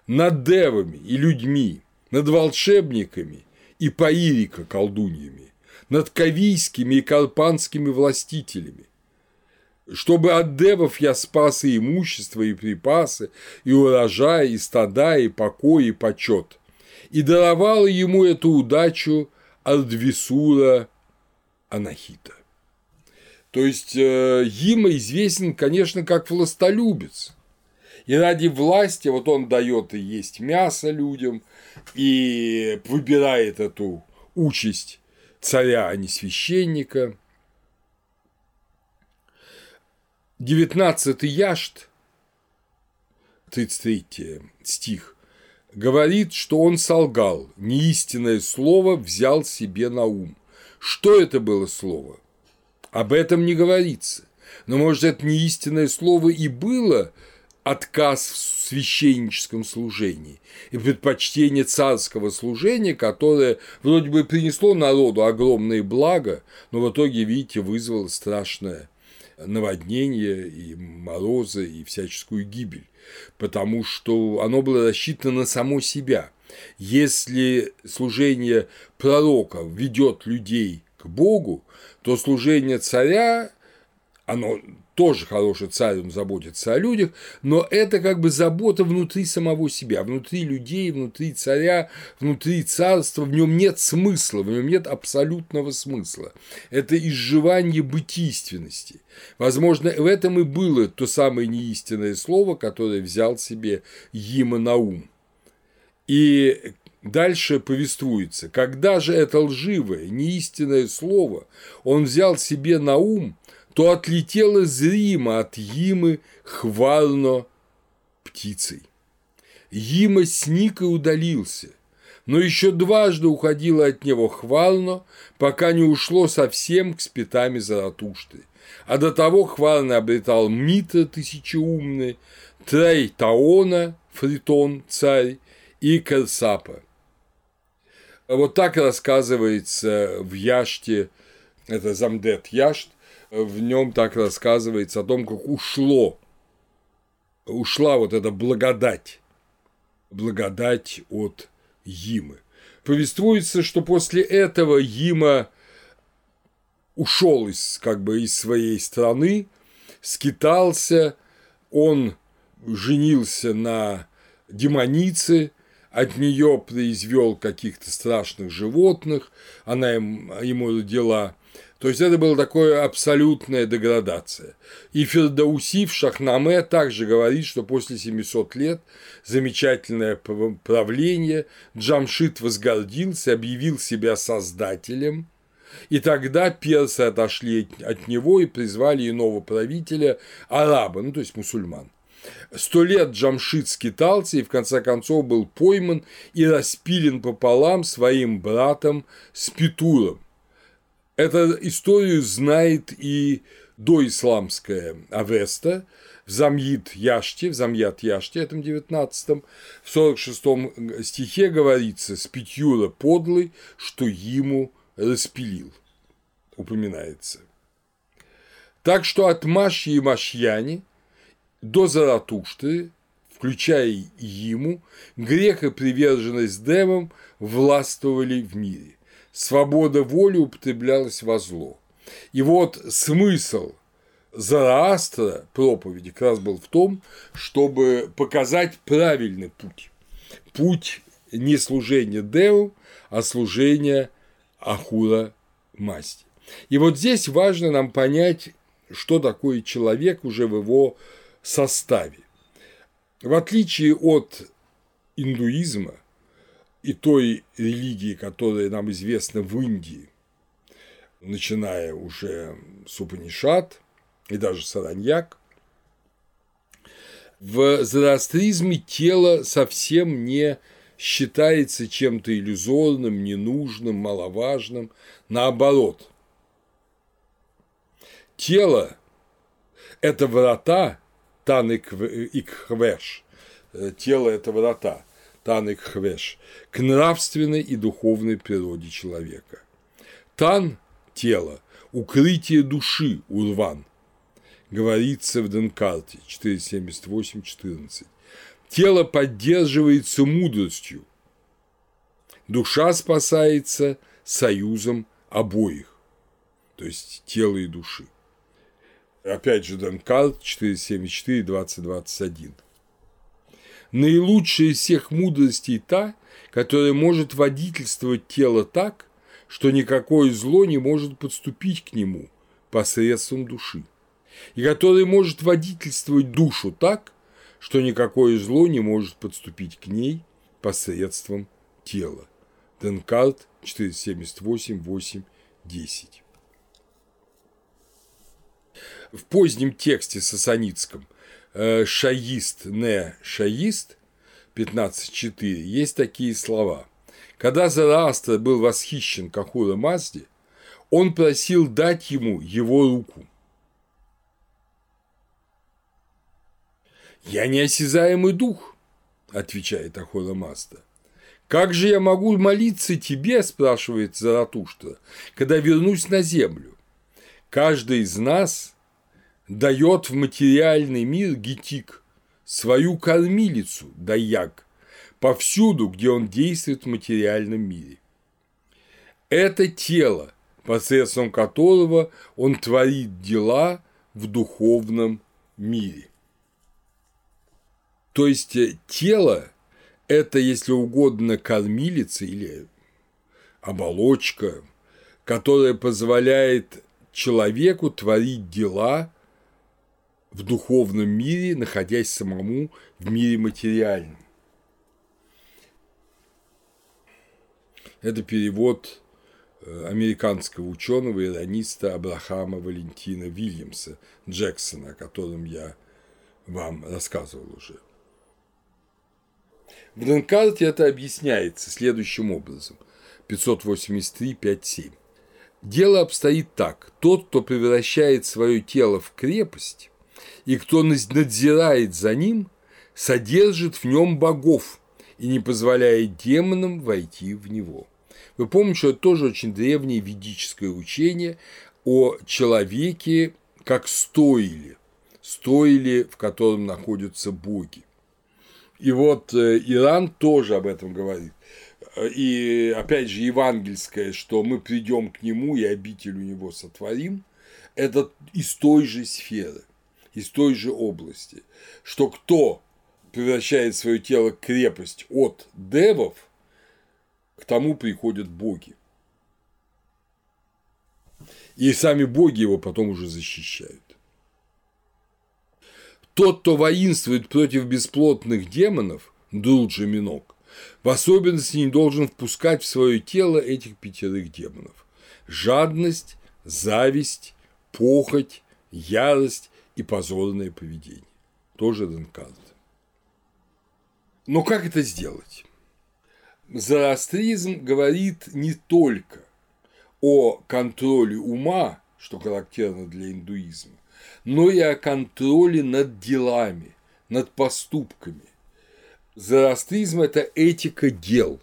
над девами и людьми, над волшебниками и паирика колдуньями, над кавийскими и карпанскими властителями, чтобы от девов я спас и имущество, и припасы, и урожай, и стада, и покой, и почет, и даровал ему эту удачу Ардвисура Анахита. То есть э, Има известен, конечно, как властолюбец. И ради власти вот он дает и есть мясо людям, и выбирает эту участь царя, а не священника. 19 яшт, 33 стих, говорит, что он солгал, неистинное слово взял себе на ум. Что это было слово? Об этом не говорится. Но, может, это неистинное слово и было отказ в священническом служении и предпочтение царского служения, которое вроде бы принесло народу огромные блага, но в итоге, видите, вызвало страшное наводнение и морозы и всяческую гибель, потому что оно было рассчитано на само себя. Если служение пророка ведет людей к Богу, то служение царя, оно тоже хороший царь, он заботится о людях, но это как бы забота внутри самого себя, внутри людей, внутри царя, внутри царства, в нем нет смысла, в нем нет абсолютного смысла. Это изживание бытийственности. Возможно, в этом и было то самое неистинное слово, которое взял себе Има на ум. И Дальше повествуется, когда же это лживое, неистинное слово он взял себе на ум, то отлетело зримо от Имы хвально птицей. Има сник и удалился, но еще дважды уходило от него хвально, пока не ушло совсем к спитами Заратушты. А до того хвально обретал Митра тысячеумный, Трей Таона, Фритон, царь, и Керсапа. Вот так рассказывается в Яште, это Замдет Яшт, в нем так рассказывается о том, как ушло, ушла вот эта благодать, благодать от Имы. Повествуется, что после этого Има ушел из, как бы, из своей страны, скитался, он женился на демонице, от нее произвел каких-то страшных животных, она ему родила то есть это была такая абсолютная деградация. И Фердауси в Шахнаме также говорит, что после 700 лет замечательное правление Джамшит возгордился, объявил себя создателем, и тогда персы отошли от него и призвали иного правителя араба, ну то есть мусульман. Сто лет Джамшит скитался и в конце концов был пойман и распилен пополам своим братом Спитуром. Эту историю знает и доисламская Авеста в Замьид Яште, в Замьят Яште, этом 19 в 46 стихе говорится «Спитюра подлый, что ему распилил», упоминается. Так что от Машьи и Машьяни до Заратушты, включая ему, грех и приверженность демам властвовали в мире свобода воли употреблялась во зло. И вот смысл Зараастра проповеди как раз был в том, чтобы показать правильный путь. Путь не служения Деву, а служения Ахура Масти. И вот здесь важно нам понять, что такое человек уже в его составе. В отличие от индуизма, и той религии, которая нам известна в Индии, начиная уже с Упанишат и даже Сараньяк, в зороастризме тело совсем не считается чем-то иллюзорным, ненужным, маловажным. Наоборот, тело – это врата, тан и кхвеш, тело – это врата – Тан Хвеш, к нравственной и духовной природе человека. Тан – тело, укрытие души Урван. Говорится в Денкарте 478.14. Тело поддерживается мудростью. Душа спасается союзом обоих, то есть тела и души. Опять же, Денкарт 474, 20, 21. Наилучшая из всех мудростей та, которая может водительствовать тело так, что никакое зло не может подступить к нему посредством души, и которая может водительствовать душу так, что никакое зло не может подступить к ней посредством тела. Денкарт 478, 8, 10. В позднем тексте сасанитском «шаист не шаист» 15.4 есть такие слова. Когда Зараастра был восхищен Кахура Мазди, он просил дать ему его руку. «Я неосязаемый дух», – отвечает Ахура Мазда. «Как же я могу молиться тебе, – спрашивает Заратуштра, – когда вернусь на землю? Каждый из нас дает в материальный мир гетик, свою кормилицу, даяк, повсюду, где он действует в материальном мире. Это тело, посредством которого он творит дела в духовном мире. То есть э, тело – это, если угодно, кормилица или оболочка, которая позволяет человеку творить дела в духовном мире, находясь самому в мире материальном. Это перевод э, американского ученого ирониста Абрахама Валентина Вильямса Джексона, о котором я вам рассказывал уже. В Денкарте это объясняется следующим образом. 583.5.7. Дело обстоит так. Тот, кто превращает свое тело в крепость, и кто надзирает за ним, содержит в нем богов и не позволяет демонам войти в него. Вы помните, что это тоже очень древнее ведическое учение о человеке как стоиле, стоиле, в котором находятся боги. И вот э, Иран тоже об этом говорит. И опять же евангельское, что мы придем к нему и обитель у него сотворим, это из той же сферы, из той же области, что кто превращает свое тело в крепость от девов, к тому приходят боги. И сами боги его потом уже защищают. Тот, кто воинствует против бесплотных демонов, Друджи Минок, в особенности не должен впускать в свое тело этих пятерых демонов. Жадность, зависть, похоть, ярость и позорное поведение. Тоже Денкарт. Но как это сделать? Зороастризм говорит не только о контроле ума, что характерно для индуизма, но и о контроле над делами, над поступками. Зороастризм – это этика дел.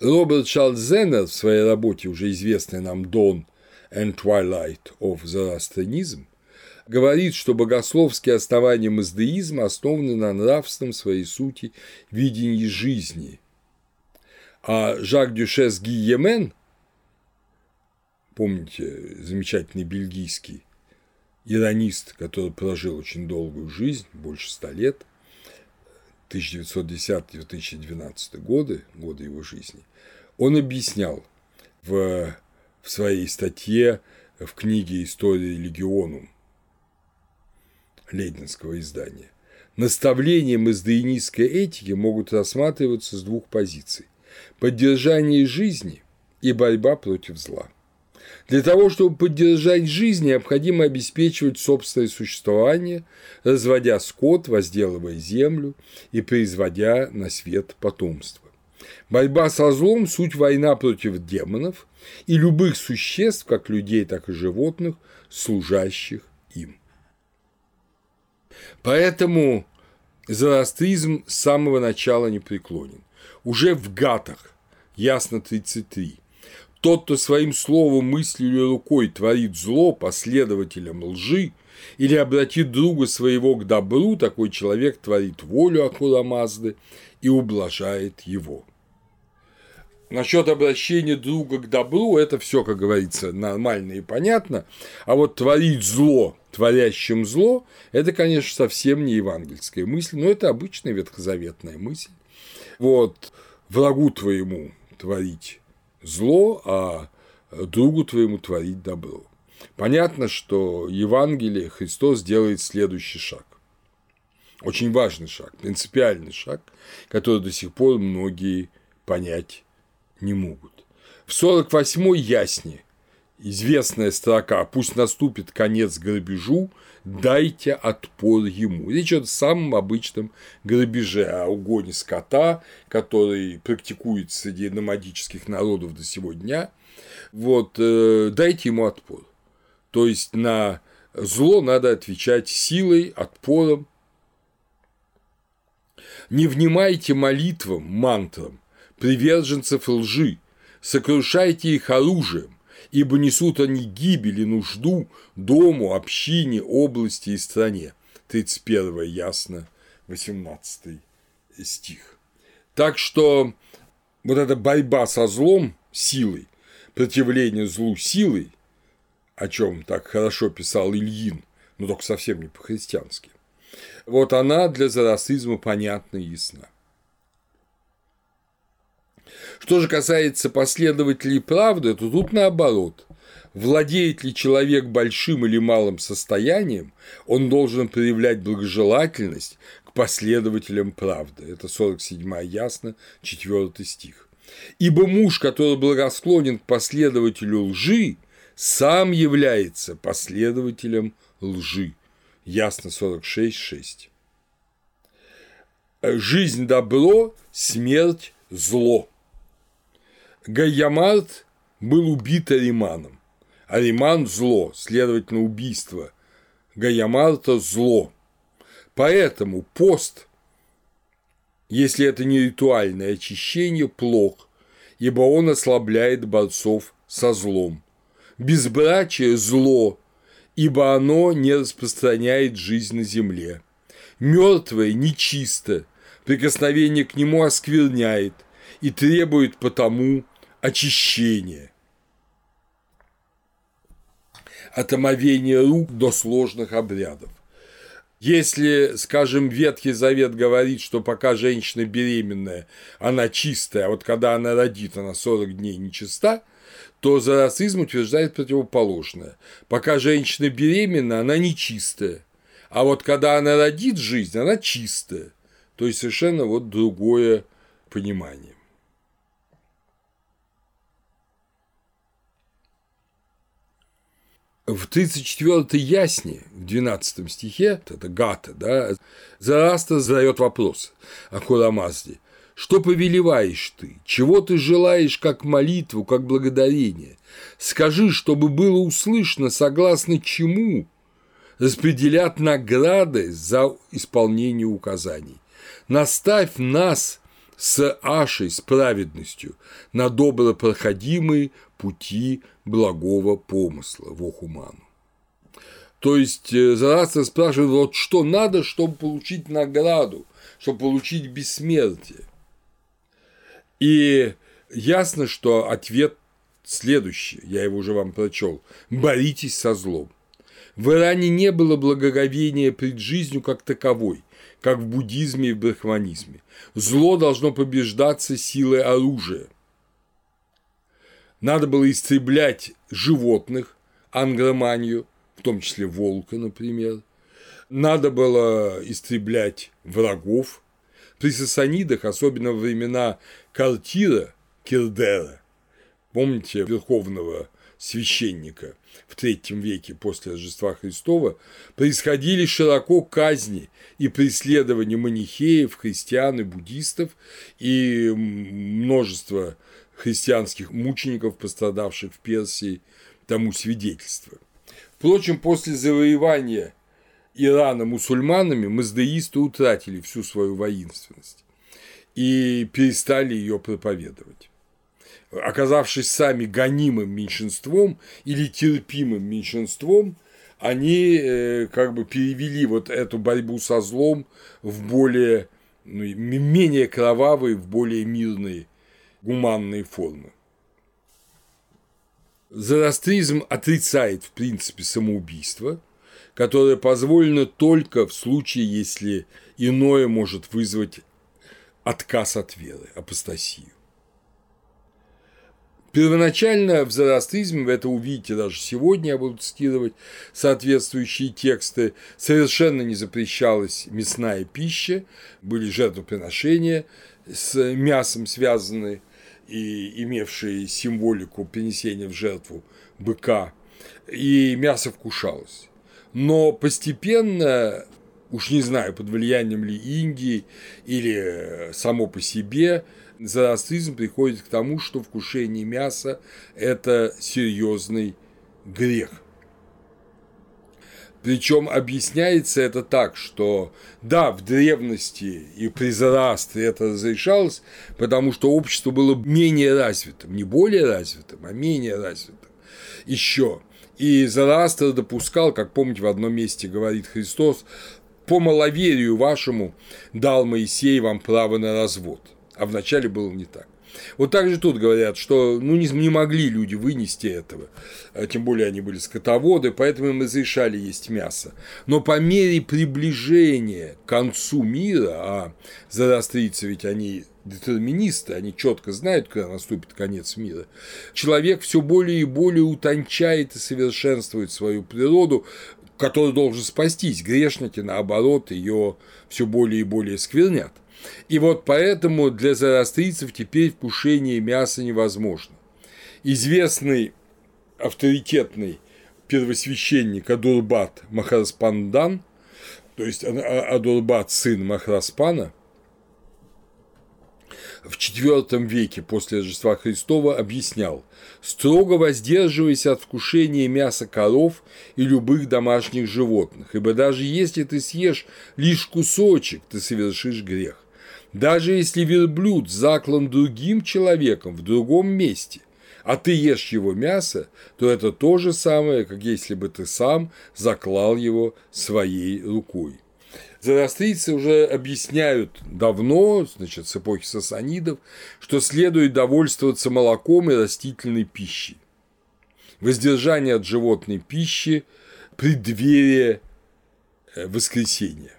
Роберт Чарльз Зеннер в своей работе, уже известной нам «Dawn and Twilight of Zoroastrianism», говорит, что богословские основания маздеизма основаны на нравственном своей сути видении жизни. А Жак Дюшес Гийемен – Помните, замечательный бельгийский иронист, который прожил очень долгую жизнь, больше ста лет, 1910-2012 годы, годы его жизни, он объяснял в, в своей статье в книге «История легионум» Лейденского издания. Наставления маздеинистской этики могут рассматриваться с двух позиций – поддержание жизни и борьба против зла. Для того, чтобы поддержать жизнь, необходимо обеспечивать собственное существование, разводя скот, возделывая землю и производя на свет потомство. Борьба со злом – суть война против демонов и любых существ, как людей, так и животных, служащих им. Поэтому зороастризм с самого начала не преклонен. Уже в Гатах, ясно 33, Тот, кто своим словом, мыслью или рукой творит зло последователям лжи, или обратит друга своего к добру, такой человек творит волю Акула Мазды и ублажает его. Насчет обращения друга к добру, это все, как говорится, нормально и понятно. А вот творить зло, творящим зло, это, конечно, совсем не евангельская мысль, но это обычная ветхозаветная мысль. Вот врагу твоему творить зло, а другу твоему творить добро. Понятно, что Евангелие Христос делает следующий шаг. Очень важный шаг, принципиальный шаг, который до сих пор многие понять не могут. В 48-й ясне известная строка «Пусть наступит конец грабежу, дайте отпор ему». Речь идет о самом обычном грабеже, о угоне скота, который практикуется среди номадических народов до сего дня. Вот, э, дайте ему отпор. То есть на зло надо отвечать силой, отпором. Не внимайте молитвам, мантрам, приверженцев лжи, сокрушайте их оружием, ибо несут они гибель и нужду дому, общине, области и стране. 31 ясно, 18 стих. Так что вот эта борьба со злом силой, противление злу силой, о чем так хорошо писал Ильин, но только совсем не по-христиански, вот она для зороастризма понятна и ясна. Что же касается последователей правды, то тут наоборот. Владеет ли человек большим или малым состоянием, он должен проявлять благожелательность к последователям правды. Это 47 ясно, 4 стих. Ибо муж, который благосклонен к последователю лжи, сам является последователем лжи. Ясно 46.6. Жизнь – добро, смерть – зло. Гайямарт был убит Ариманом. Ариман – зло, следовательно, убийство. Гайямарта – зло. Поэтому пост, если это не ритуальное очищение, плох, ибо он ослабляет борцов со злом. Безбрачие – зло, ибо оно не распространяет жизнь на земле. Мертвое нечисто, прикосновение к нему оскверняет и требует потому очищения. От омовения рук до сложных обрядов. Если, скажем, Ветхий Завет говорит, что пока женщина беременная, она чистая, а вот когда она родит, она 40 дней нечиста, то зороастризм утверждает противоположное. Пока женщина беременна, она нечистая, а вот когда она родит жизнь, она чистая. То есть совершенно вот другое понимание. В 34-й ясне, в 12 стихе, это Гата, да, Зараста задает вопрос о Курамазде. Что повелеваешь ты? Чего ты желаешь как молитву, как благодарение? Скажи, чтобы было услышно, согласно чему распределят награды за исполнение указаний. Наставь нас с Ашей, с праведностью, на добропроходимые пути благого помысла в Охуману. То есть э, Заратстр спрашивает, вот что надо, чтобы получить награду, чтобы получить бессмертие. И ясно, что ответ следующий, я его уже вам прочел. Боритесь со злом. В Иране не было благоговения пред жизнью как таковой, как в буддизме и в брахманизме. Зло должно побеждаться силой оружия. Надо было истреблять животных, ангроманию, в том числе волка, например. Надо было истреблять врагов. При сасанидах, особенно во времена Картира, Кирдера, помните верховного священника в третьем веке после Рождества Христова, происходили широко казни и преследования манихеев, христиан и буддистов, и множество христианских мучеников, пострадавших в Персии, тому свидетельство. Впрочем, после завоевания Ирана мусульманами маздеисты утратили всю свою воинственность и перестали ее проповедовать. оказавшись сами гонимым меньшинством или терпимым меньшинством, они э, как бы перевели вот эту борьбу со злом в более, ну, менее кровавые, в более мирные, гуманные формы. Зороастризм отрицает, в принципе, самоубийство, которое позволено только в случае, если иное может вызвать отказ от веры, апостасию. Первоначально в зороастризме, вы это увидите даже сегодня, я буду цитировать соответствующие тексты, совершенно не запрещалась мясная пища, были жертвоприношения с мясом связанные и имевшие символику принесения в жертву быка, и мясо вкушалось. Но постепенно, уж не знаю, под влиянием ли Индии или само по себе, зороастризм приходит к тому, что вкушение мяса – это серьезный грех. Причем объясняется это так, что да, в древности и при Зороастре это разрешалось, потому что общество было менее развитым, не более развитым, а менее развитым еще. И Зороастр допускал, как помните, в одном месте говорит Христос, по маловерию вашему дал Моисей вам право на развод а вначале было не так. Вот так же тут говорят, что ну, не, не могли люди вынести этого, а тем более они были скотоводы, поэтому им разрешали есть мясо. Но по мере приближения к концу мира, а зороастрийцы ведь они детерминисты, они четко знают, когда наступит конец мира, человек все более и более утончает и совершенствует свою природу, который должен спастись. Грешники, наоборот, ее все более и более сквернят. И вот поэтому для зороастрийцев теперь вкушение мяса невозможно. Известный авторитетный первосвященник Адурбат Махараспандан, то есть Адурбат сын Махараспана, в IV веке после Рождества Христова объяснял, строго воздерживайся от вкушения мяса коров и любых домашних животных, ибо даже если ты съешь лишь кусочек, ты совершишь грех. Даже если верблюд заклан другим человеком в другом месте, а ты ешь его мясо, то это то же самое, как если бы ты сам заклал его своей рукой. Зороастрийцы уже объясняют давно, значит, с эпохи сасанидов, что следует довольствоваться молоком и растительной пищей. Воздержание от животной пищи – преддверие э, воскресения.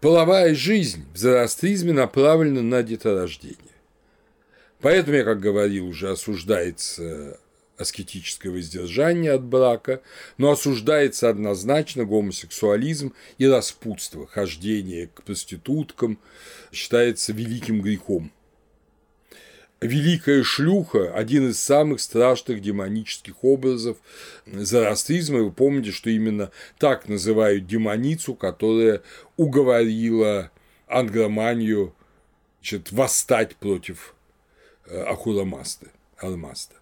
Половая жизнь в зороастризме направлена на деторождение. Поэтому, я как говорил, уже осуждается аскетическое воздержание от брака, но осуждается однозначно гомосексуализм и распутство, хождение к проституткам считается великим грехом. Великая шлюха – один из самых страшных демонических образов зороастризма. Вы помните, что именно так называют демоницу, которая уговорила Ангроманию значит, восстать против э, Ахурамасты, Алмаста.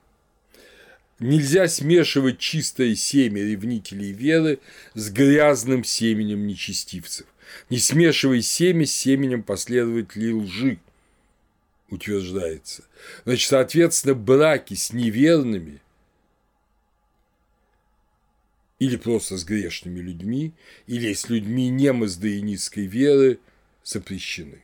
Нельзя смешивать чистое семя ревнителей веры с грязным семенем нечестивцев. Не смешивай семя с семенем последователей лжи – утверждается. Значит, соответственно, браки с неверными или просто с грешными людьми, или с людьми не веры запрещены.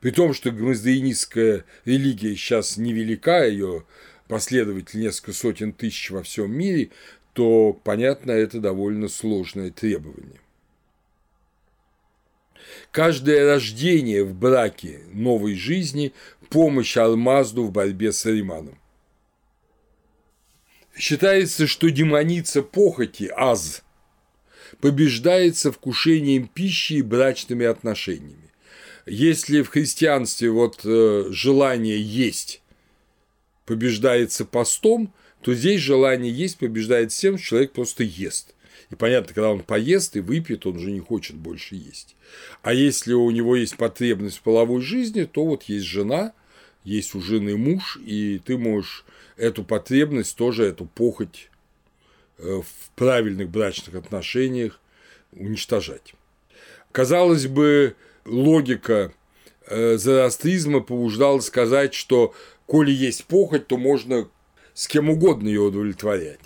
При том, что маздаинистская религия сейчас невелика, ее последователей несколько сотен тысяч во всем мире, то, понятно, это довольно сложное требование. Каждое рождение в браке новой жизни – помощь Алмазду в борьбе с Ариманом. Считается, что демоница похоти, аз, побеждается вкушением пищи и брачными отношениями. Если в христианстве вот э, желание есть побеждается постом, то здесь желание есть побеждает что человек просто ест. И понятно, когда он поест и выпьет, он уже не хочет больше есть. А если у него есть потребность в половой жизни, то вот есть жена, есть у жены муж, и ты можешь эту потребность, тоже эту похоть э, в правильных брачных отношениях уничтожать. Казалось бы, логика э, зороастризма побуждало сказать, что коли есть похоть, то можно с кем угодно ее удовлетворять.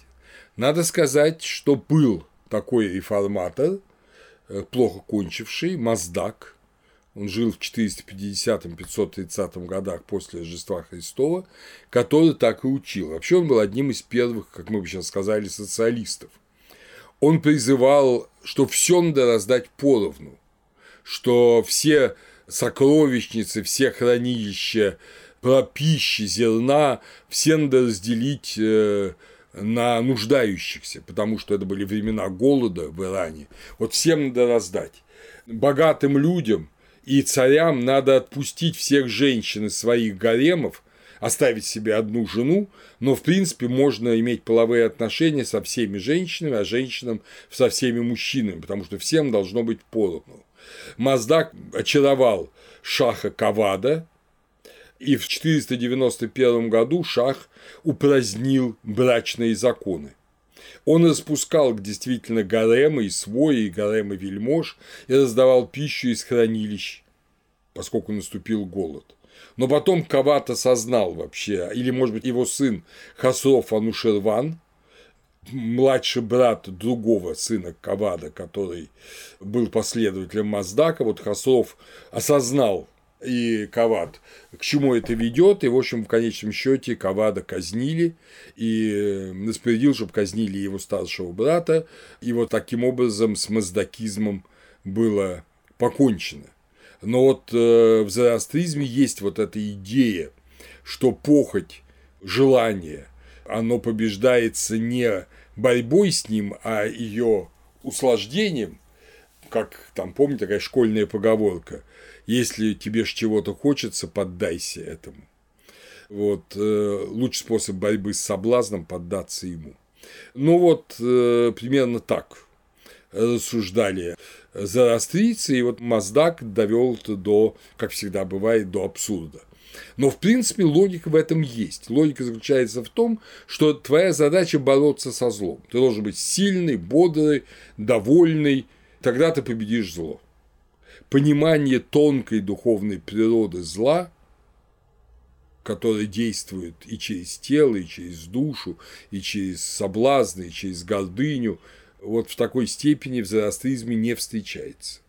Надо сказать, что был такой реформатор, э, плохо кончивший, Маздак, он жил в 450-530 годах после Рождества Христова, который так и учил. Вообще он был одним из первых, как мы бы сейчас сказали, социалистов. Он призывал, что все надо раздать поровну, что все сокровищницы, все хранилища про пищи, зерна, все надо разделить э, на нуждающихся, потому что это были времена голода в Иране. Вот всем надо раздать. Богатым людям и царям надо отпустить всех женщин из своих гаремов, оставить себе одну жену, но в принципе можно иметь половые отношения со всеми женщинами, а женщинам со всеми мужчинами, потому что всем должно быть поровну. Маздак очаровал шаха Кавада, и в 491 году шах упразднил брачные законы. Он распускал действительно гаремы и свои, и гаремы вельмож, и раздавал пищу из хранилищ, поскольку наступил голод. Но потом Кават осознал вообще, или, может быть, его сын Хасров Анушерван, младший брат другого сына Кавада, который был последователем Маздака, вот Хасров осознал и Кавад, к чему это ведет, и, в общем, в конечном счете Кавада казнили, и распорядил, чтобы казнили его старшего брата, и вот таким образом с маздакизмом было покончено. Но вот э, в зороастризме есть вот эта идея, что похоть, желание, оно побеждается не борьбой с ним, а ее услаждением, как там, помните, такая школьная поговорка, если тебе чего-то хочется, поддайся этому. Вот, э, лучший способ борьбы с соблазном – поддаться ему. Ну вот, э, примерно так рассуждали зороастрийцы, и вот Маздак довел это до, как всегда бывает, до абсурда. Но, в принципе, логика в этом есть. Логика заключается в том, что твоя задача бороться со злом. Ты должен быть сильный, бодрый, довольный, тогда ты победишь зло. Понимание тонкой духовной природы зла, которое действует и через тело, и через душу, и через соблазны, и через гордыню, вот в такой степени в зороастризме не встречается.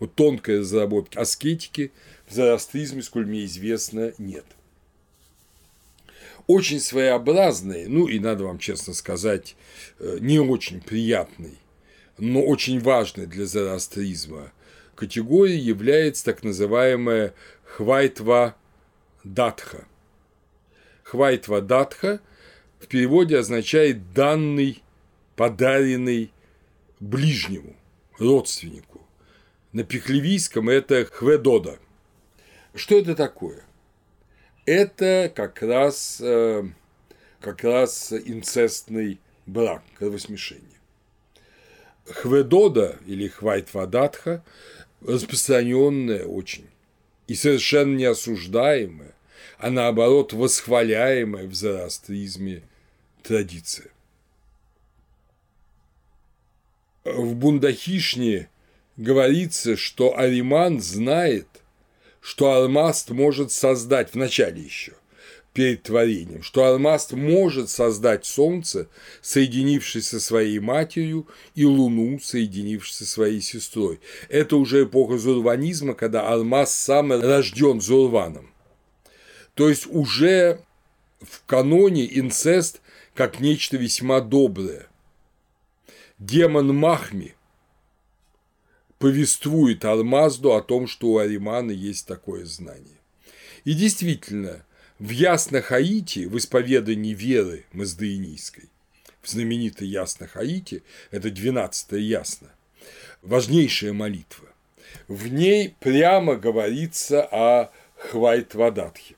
Вот тонкой разработки аскетики в зороастризме, сколь мне известно, нет. Очень своеобразный, ну и надо вам честно сказать, э, не очень приятный, но очень важный для зороастризма категорией является так называемая хвайтва датха. Хвайтва датха в переводе означает данный, подаренный ближнему, родственнику. На пехлевийском это хведода. Что это такое? Это как раз, э, как раз инцестный брак, кровосмешение. Хведода или хвайтвадатха распространенная очень и совершенно не осуждаемая, а наоборот восхваляемая в зороастризме традиция. В Бундахишне говорится, что Ариман знает, что Алмаст может создать, в начале еще, перед творением, что Алмаст может создать Солнце, соединившись со своей матерью, и Луну, соединившись со своей сестрой. Это уже эпоха зурванизма, когда Алмаз сам рожден зурваном. То есть уже в каноне инцест как нечто весьма доброе. Демон Махми повествует Алмазду о том, что у Аримана есть такое знание. И действительно, в Ясно Хаити, в исповедании веры маздаинийской, в знаменитой Ясно Хаити, это 12 Ясно, важнейшая молитва, в ней прямо говорится о Хвайт-Вадатхе.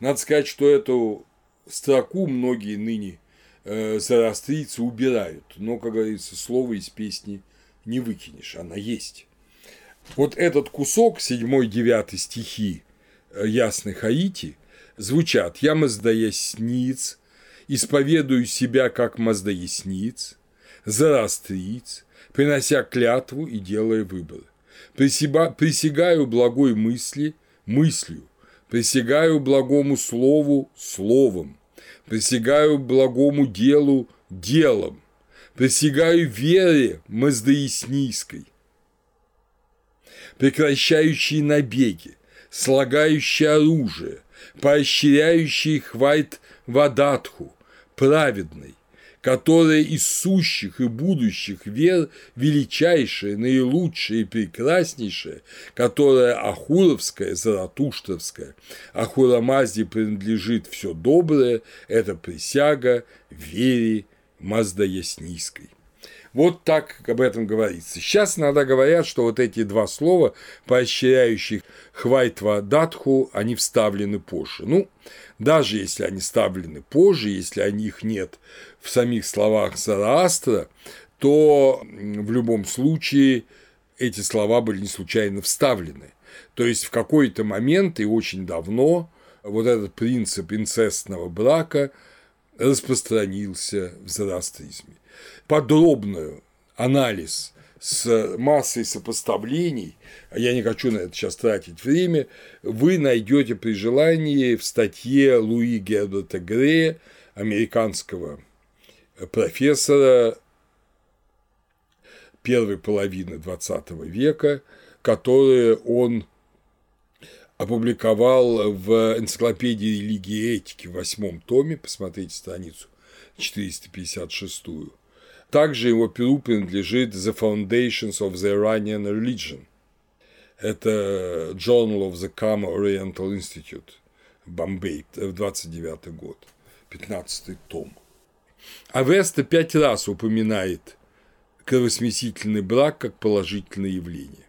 Надо сказать, что эту строку многие ныне э, зороастрийцы убирают, но, как говорится, слово из песни не выкинешь, она есть. Вот этот кусок, 7-9 стихи э, Ясной Хаити, звучат. «Я маздаясниц, исповедую себя как маздаясниц, зарастриц, принося клятву и делая выбор. Присягаю благой мысли мыслью, присягаю благому слову словом, присягаю благому делу делом, присягаю вере Маздояснийской, прекращающей набеги, слагающей оружие, поощряющий хвайт вадатху, праведный, которая из сущих и будущих вер величайшая, наилучшая и прекраснейшая, которая Ахуровская, Заратуштовская, Ахурамазде принадлежит все доброе, это присяга вере Маздаяснийской. Вот так об этом говорится. Сейчас иногда говорят, что вот эти два слова, поощряющих хвайтва датху, они вставлены позже. Ну, даже если они вставлены позже, если о них нет в самих словах Зараастра, то в любом случае эти слова были не случайно вставлены. То есть в какой-то момент и очень давно вот этот принцип инцестного брака распространился в зороастризме подробную анализ с массой сопоставлений, я не хочу на это сейчас тратить время, вы найдете при желании в статье Луи Герберта Грея, американского профессора первой половины XX века, которые он опубликовал в энциклопедии религии и этики в восьмом томе, посмотрите страницу 456 также его перу принадлежит The Foundations of the Iranian Religion. Это Journal of the Kama Oriental Institute, Бомбей, 29 год, 15 том. Авеста пять раз упоминает кровосмесительный брак как положительное явление.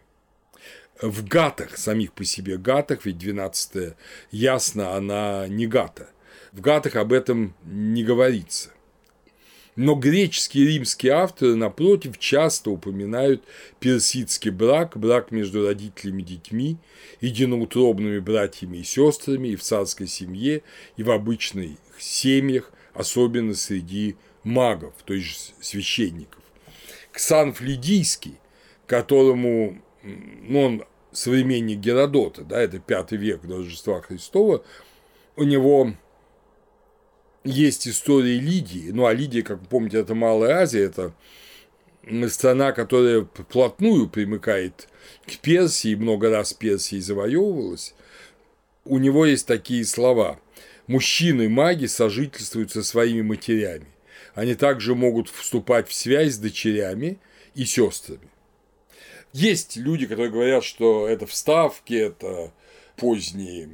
В гатах, самих по себе гатах, ведь 12 ясно, она не гата. В гатах об этом не говорится. Но греческие и римские авторы, напротив, часто упоминают персидский брак, брак между родителями и детьми, единоутробными братьями и сестрами и в царской семье, и в обычных семьях, особенно среди магов, то есть священников. Ксан Флидийский, которому ну, он современник Геродота, да, это пятый век до Рождества Христова, у него есть история Лидии, ну а Лидия, как вы помните, это Малая Азия, это страна, которая плотную примыкает к Персии, много раз Персией завоевывалась, у него есть такие слова. Мужчины-маги сожительствуют со своими матерями. Они также могут вступать в связь с дочерями и сестрами. Есть люди, которые говорят, что это вставки, это поздние,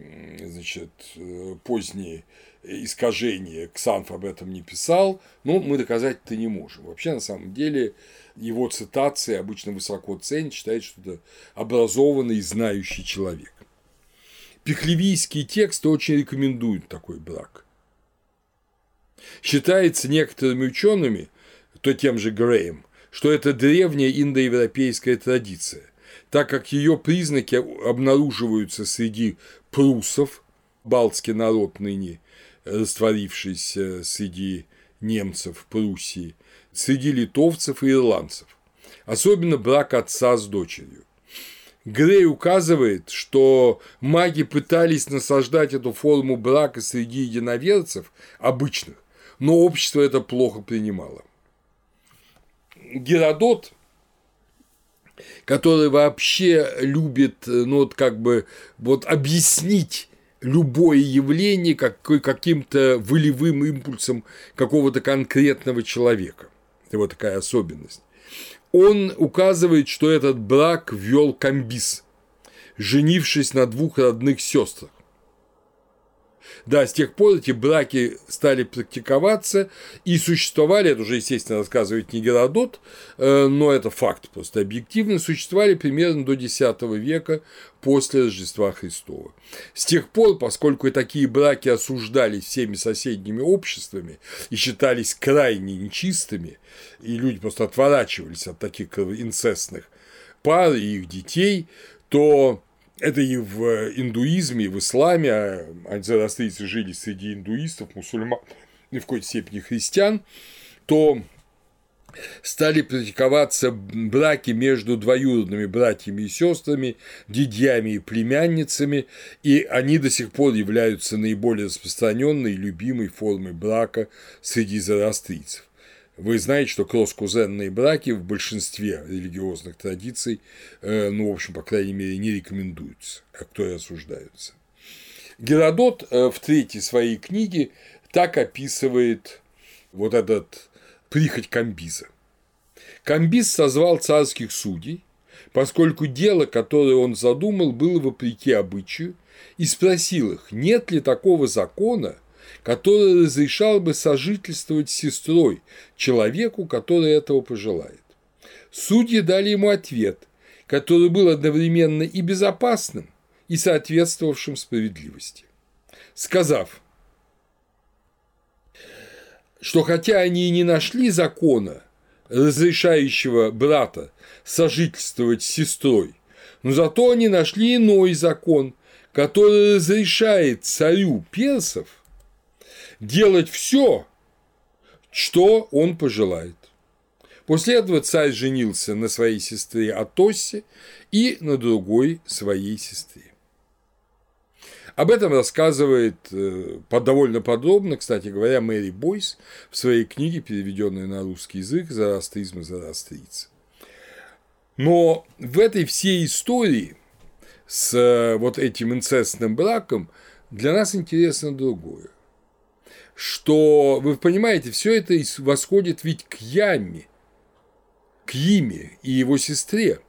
значит, э, поздние искажение, Ксанф об этом не писал, но мы доказать это не можем. Вообще, на самом деле, его цитации обычно высоко ценят, считают, что это образованный знающий человек. Пехлевийские тексты очень рекомендуют такой брак. Считается некоторыми учеными, то тем же Греем, что это древняя индоевропейская традиция, так как ее признаки обнаруживаются среди прусов, балтский народ ныне, растворившийся среди немцев Пруссии, среди литовцев и ирландцев, особенно брак отца с дочерью. Грей указывает, что маги пытались насаждать эту форму брака среди единоверцев обычных, но общество это плохо принимало. Геродот, который вообще любит, ну вот как бы вот объяснить любое явление каким-то волевым импульсом какого-то конкретного человека. Это вот такая особенность. Он указывает, что этот брак ввел Камбис, женившись на двух родных сестрах. Да, с тех пор эти браки стали практиковаться и существовали, это уже, естественно, рассказывает не Геродот, э, но это факт просто объективно, существовали примерно до X века после Рождества Христова. С тех пор, поскольку и такие браки осуждались всеми соседними обществами и считались крайне нечистыми, и люди просто отворачивались от таких инцестных пар и их детей, то это и в индуизме, и в исламе, а зороастрийцы жили среди индуистов, мусульман и в какой-то степени христиан, то стали практиковаться браки между двоюродными братьями и сестрами, дядьями и племянницами, и они до сих пор являются наиболее распространенной и любимой формой брака среди зороастрийцев. Вы знаете, что кросс-кузенные браки в большинстве религиозных традиций, э, ну, в общем, по крайней мере, не рекомендуются, как то и осуждаются. Геродот э, в третьей своей книге так описывает вот этот прихоть Камбиза. Камбиз созвал царских судей, поскольку дело, которое он задумал, было вопреки обычаю, и спросил их, нет ли такого закона, который разрешал бы сожительствовать с сестрой человеку, который этого пожелает. Судьи дали ему ответ, который был одновременно и безопасным, и соответствовавшим справедливости. Сказав, что хотя они и не нашли закона, разрешающего брата сожительствовать с сестрой, но зато они нашли иной закон, который разрешает царю персов делать все, что он пожелает. После этого царь женился на своей сестре Атосе и на другой своей сестре. Об этом рассказывает э, довольно подробно, кстати говоря, Мэри Бойс в своей книге, переведенной на русский язык «Зороастризм и зороастрийцы». Но в этой всей истории с э, вот этим инцестным браком для нас интересно другое что, вы понимаете, все это восходит ведь к Яме, к Име и его сестре,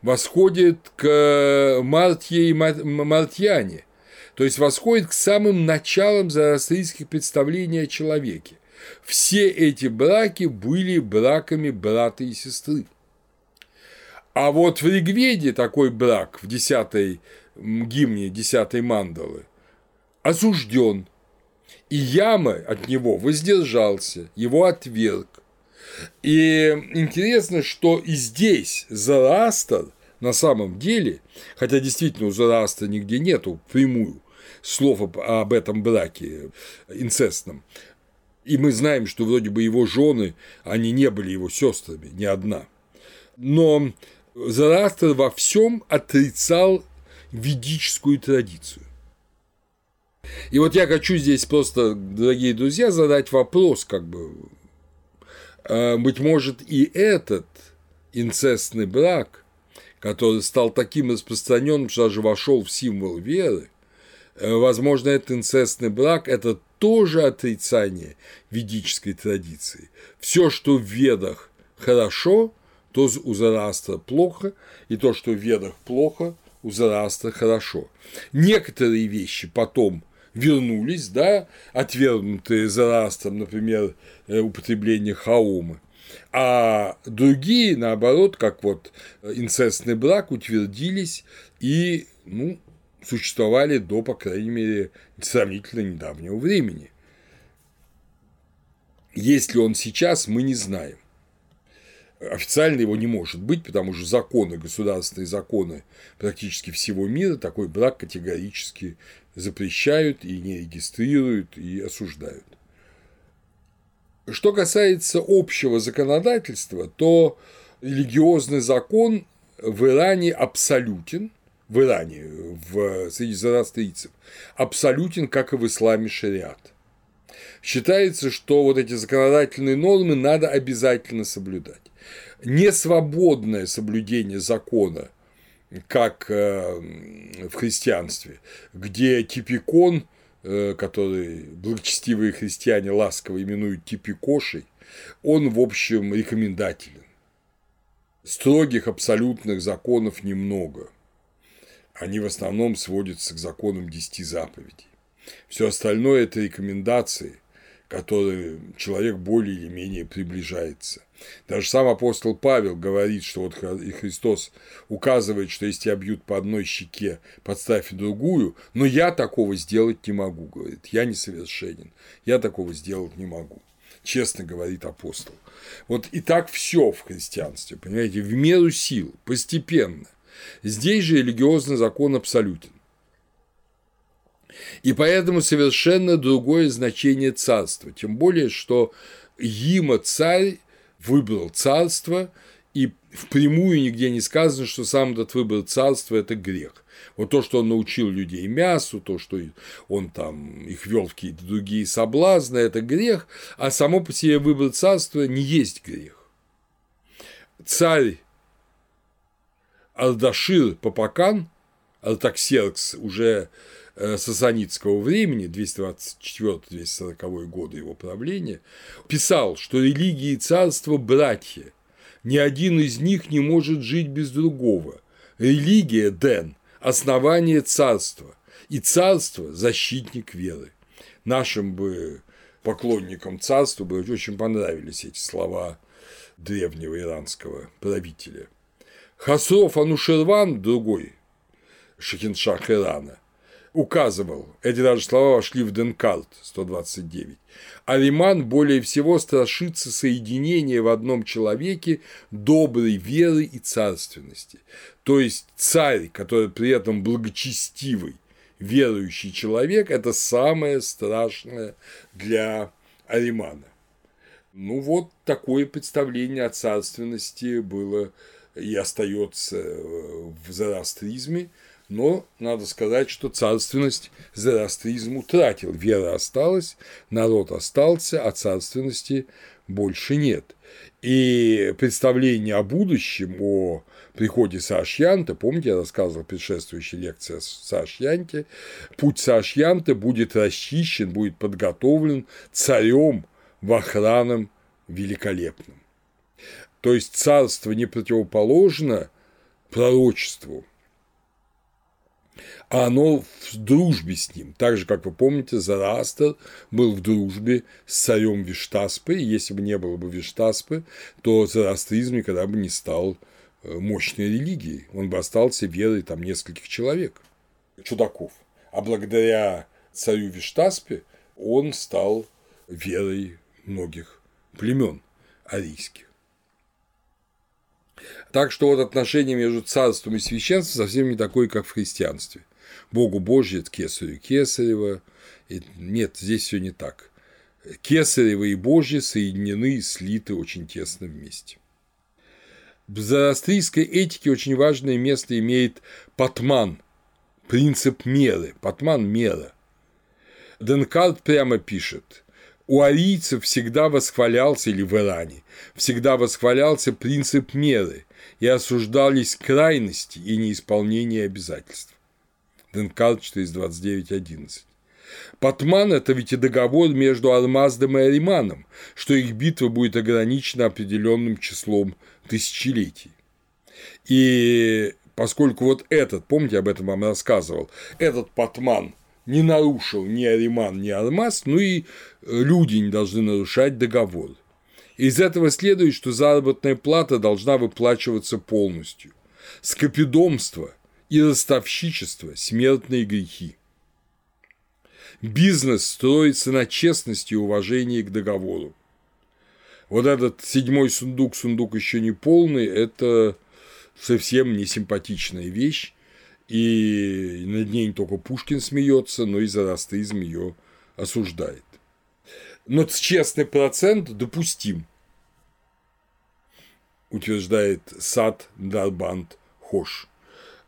восходит к Мартье и Мартьяне, то есть восходит к самым началам зороастрийских представлений о человеке. Все эти браки были браками брата и сестры. А вот в Ригведе такой брак в десятой гимне десятой мандалы осужден – и Яма от него воздержался, его отверг. И интересно, что и здесь Зороастр на самом деле, хотя действительно у Зороастра нигде нету прямую слов об этом браке инцестном, и мы знаем, что вроде бы его жены, они не были его сестрами, ни одна. Но Зороастр во всем отрицал ведическую традицию. И вот я хочу здесь просто, дорогие друзья, задать вопрос, как бы, а, быть может, и этот инцестный брак, который стал таким распространенным, что даже вошел в символ веры, э, возможно, этот инцестный брак – это тоже отрицание ведической традиции. Все, что в ведах хорошо, то у Зарастра плохо, и то, что в ведах плохо, у Зарастра хорошо. Некоторые вещи потом вернулись, да, отвергнутые Зарастом, например, э, употребление хаумы, а другие, наоборот, как вот инцестный брак, утвердились и, ну, существовали до, по крайней мере, сравнительно недавнего времени. Есть ли он сейчас, мы не знаем. Официально его не может быть, потому что законы, государственные законы практически всего мира такой брак категорически запрещают и не регистрируют и осуждают. Что касается общего законодательства, то религиозный закон в Иране абсолютен, в Иране, в, среди зороастрийцев, абсолютен, как и в исламе шариат. Считается, что вот эти законодательные нормы надо обязательно соблюдать. Несвободное соблюдение закона как э, в христианстве, где типикон, э, который благочестивые христиане ласково именуют типикошей, он, в общем, рекомендателен. Строгих абсолютных законов немного. Они в основном сводятся к законам десяти заповедей. Все остальное – это рекомендации, которые человек более или менее приближается. Даже сам апостол Павел говорит, что вот и Христос указывает, что если тебя бьют по одной щеке, подставь другую, но я такого сделать не могу, говорит, я несовершенен, я такого сделать не могу. Честно говорит апостол. Вот и так все в христианстве, понимаете, в меру сил, постепенно. Здесь же религиозный закон абсолютен. И поэтому совершенно другое значение царства. Тем более, что Има царь выбрал царство, и впрямую нигде не сказано, что сам этот выбор царства – это грех. Вот то, что он научил людей мясу, то, что он там их вел в какие-то другие соблазны, это грех, а само по себе выбор царства не есть грех. Царь Ардашир Папакан, Артаксеркс уже сасанитского времени, 224-240 годы его правления, писал, что религии и царство – братья, ни один из них не может жить без другого. Религия – Ден, основание царства, и царство – защитник веры. Нашим бы поклонникам царства бы очень понравились эти слова древнего иранского правителя. Хасров Анушерван, другой Шахиншах Ирана, указывал, эти даже слова вошли в Денкарт 129, Ариман более всего страшится соединения в одном человеке доброй веры и царственности. То есть царь, который при этом благочестивый, верующий человек – это самое страшное для Аримана. Ну вот такое представление о царственности было и остается в зороастризме, но надо сказать, что царственность зороастризм утратил, вера осталась, народ остался, а царственности больше нет. И представление о будущем, о приходе Саашьянта, помните, я рассказывал в предшествующей лекции о Саашьянте, путь Саашьянта будет расчищен, будет подготовлен царем в охраном великолепным. То есть царство не противоположно пророчеству, а оно в дружбе с ним. Так же, как вы помните, Зарастер был в дружбе с царем Виштаспы, и если бы не было бы Виштаспы, то зороастризм никогда бы не стал э, мощной религией, он бы остался верой там нескольких человек, чудаков. А благодаря царю Виштаспе он стал верой многих племен арийских. Так что вот отношение между царством и священством совсем не такое, как в христианстве. Богу Божье, кесарю Кесарева. И нет, здесь все не так. Кесарева и Божье соединены и слиты очень тесно вместе. В зороастрийской этике очень важное место имеет патман, принцип меры, патман – мера. Денкарт прямо пишет – у арийцев всегда восхвалялся, или в Иране, всегда восхвалялся принцип меры, и осуждались крайности и неисполнение обязательств. Денкал 429.11. Патман – это ведь и договор между Алмаздом и Ариманом, что их битва будет ограничена определенным числом тысячелетий. И поскольку вот этот, помните, об этом вам рассказывал, этот Патман не нарушил ни Ариман, ни Алмаз, ну и люди не должны нарушать договор. Из этого следует, что заработная плата должна выплачиваться полностью. Скопидомство и ростовщичество – смертные грехи. Бизнес строится на честности и уважении к договору. Вот этот седьмой сундук, сундук еще не полный, это совсем не симпатичная вещь, и над ней не только Пушкин смеется, но и зороастризм ее осуждает но честный процент допустим, утверждает Сад Дарбанд Хош.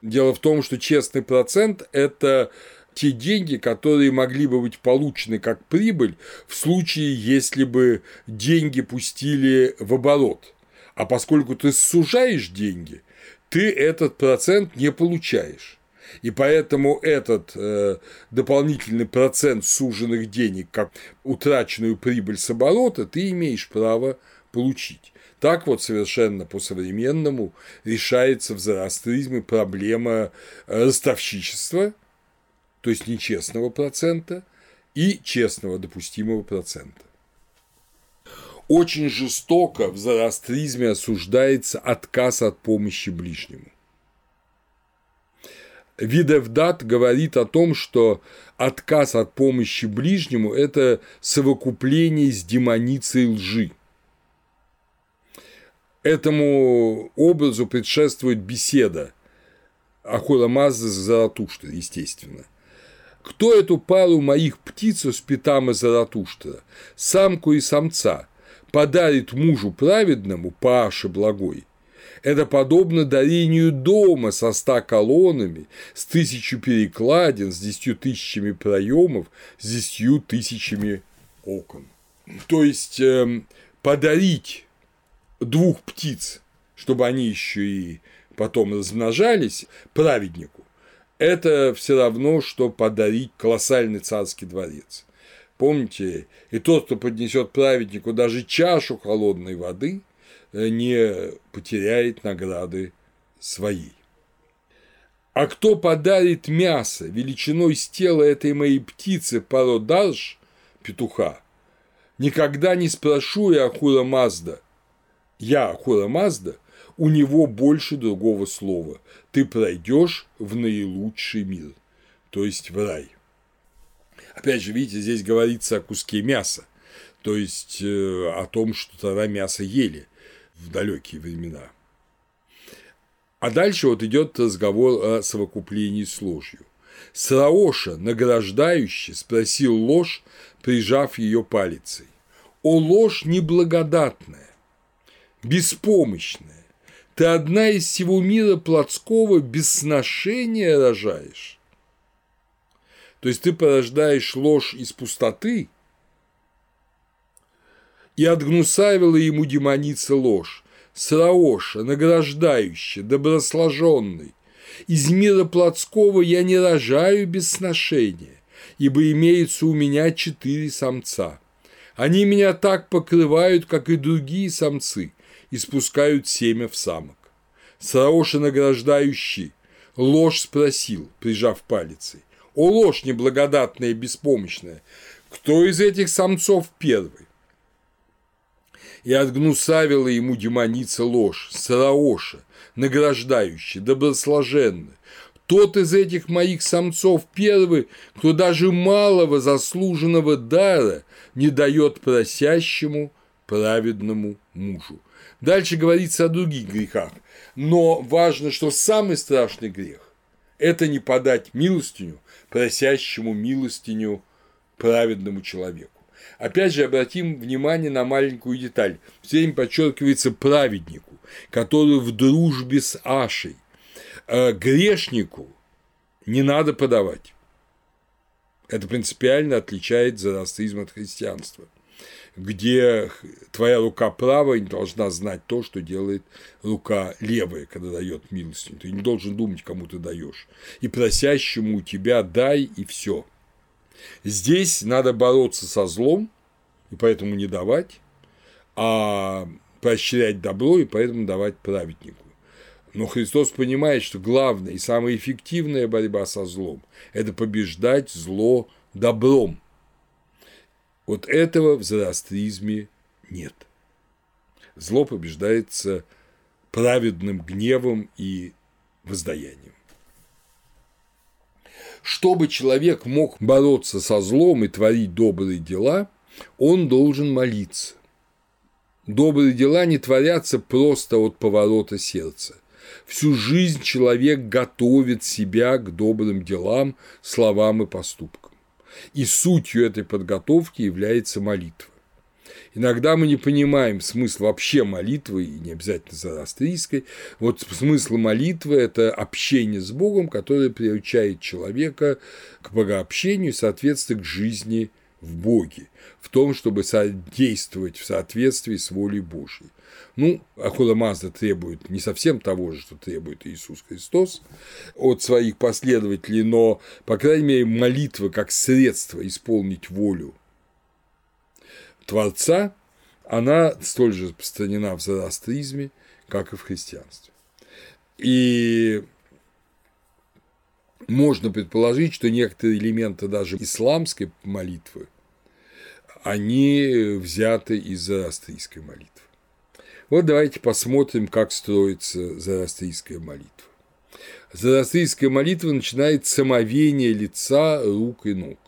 Дело в том, что честный процент – это те деньги, которые могли бы быть получены как прибыль в случае, если бы деньги пустили в оборот. А поскольку ты сужаешь деньги, ты этот процент не получаешь. И поэтому этот э, дополнительный процент суженных денег, как утраченную прибыль с оборота, ты имеешь право получить. Так вот совершенно по-современному решается в зороастризме проблема ростовщичества, то есть нечестного процента, и честного допустимого процента. Очень жестоко в зороастризме осуждается отказ от помощи ближнему. Видевдат говорит о том, что отказ от помощи ближнему – это совокупление с демоницей лжи. Этому образу предшествует беседа Ахура Мазда с Заратуштра, естественно. Кто эту пару моих птиц с Питама Заратуштра, самку и самца, подарит мужу праведному Паше благой, это подобно дарению дома со ста колоннами, с тысячу перекладин, с десятью тысячами проемов, с десятью тысячами окон. То есть э, подарить двух птиц, чтобы они еще и потом размножались праведнику, это все равно, что подарить колоссальный царский дворец. Помните, и тот, кто поднесет праведнику даже чашу холодной воды – Э, не потеряет награды своей. А кто подарит мясо величиной с тела этой моей птицы пародаж, петуха, никогда не спрошу я Ахура Мазда. Я, Ахура Мазда, у него больше другого слова. Ты пройдешь в наилучший мир, то есть в рай. Опять же, видите, здесь говорится о куске мяса, то есть э, о том, что тогда мясо ели в далекие времена. А дальше вот идет разговор о совокуплении с ложью. Сраоша, награждающий, спросил ложь, прижав ее палицей. О, ложь неблагодатная, беспомощная, ты одна из всего мира плотского без сношения рожаешь. То есть ты порождаешь ложь из пустоты, и отгнусавила ему демоница ложь, Сраоша, награждающая, добросложенный. Из мира плотского я не рожаю без сношения, ибо имеется у меня четыре самца. Они меня так покрывают, как и другие самцы, и спускают семя в самок. Сраоша награждающий, ложь спросил, прижав палицей. О, ложь неблагодатная и беспомощная, кто из этих самцов первый? и отгнусавила ему демоница ложь, Сараоша, награждающий, добросложенный. Тот из этих моих самцов первый, кто даже малого заслуженного дара не дает просящему праведному мужу. Дальше говорится о других грехах, но важно, что самый страшный грех – это не подать милостиню просящему милостиню праведному человеку. Опять же, обратим внимание на маленькую деталь. Все время подчеркивается праведнику, который в дружбе с Ашей. А грешнику не надо подавать. Это принципиально отличает зороастризм от христианства, где твоя рука правая не должна знать то, что делает рука левая, когда дает милостыню. Ты не должен думать, кому ты даешь. И просящему у тебя дай, и все – Здесь надо бороться со злом, и поэтому не давать, а поощрять добро, и поэтому давать праведнику. Но Христос понимает, что главная и самая эффективная борьба со злом – это побеждать зло добром. Вот этого в зороастризме нет. Зло побеждается праведным гневом и воздаянием. Чтобы человек мог бороться со злом и творить добрые дела, он должен молиться. Добрые дела не творятся просто от поворота сердца. Всю жизнь человек готовит себя к добрым делам, словам и поступкам. И сутью этой подготовки является молитва. Иногда мы не понимаем смысл вообще молитвы, и не обязательно зороастрийской. Вот смысл молитвы – это общение с Богом, которое приучает человека к богообщению, соответственно, к жизни в Боге, в том, чтобы действовать в соответствии с волей Божьей. Ну, Ахула Мазда требует не совсем того же, что требует Иисус Христос от своих последователей, но, по крайней мере, молитва как средство исполнить волю Творца, она столь же распространена в зороастризме, как и в христианстве. И можно предположить, что некоторые элементы даже исламской молитвы, они взяты из зороастрийской молитвы. Вот давайте посмотрим, как строится зороастрийская молитва. Зороастрийская молитва начинает с самовения лица, рук и ног.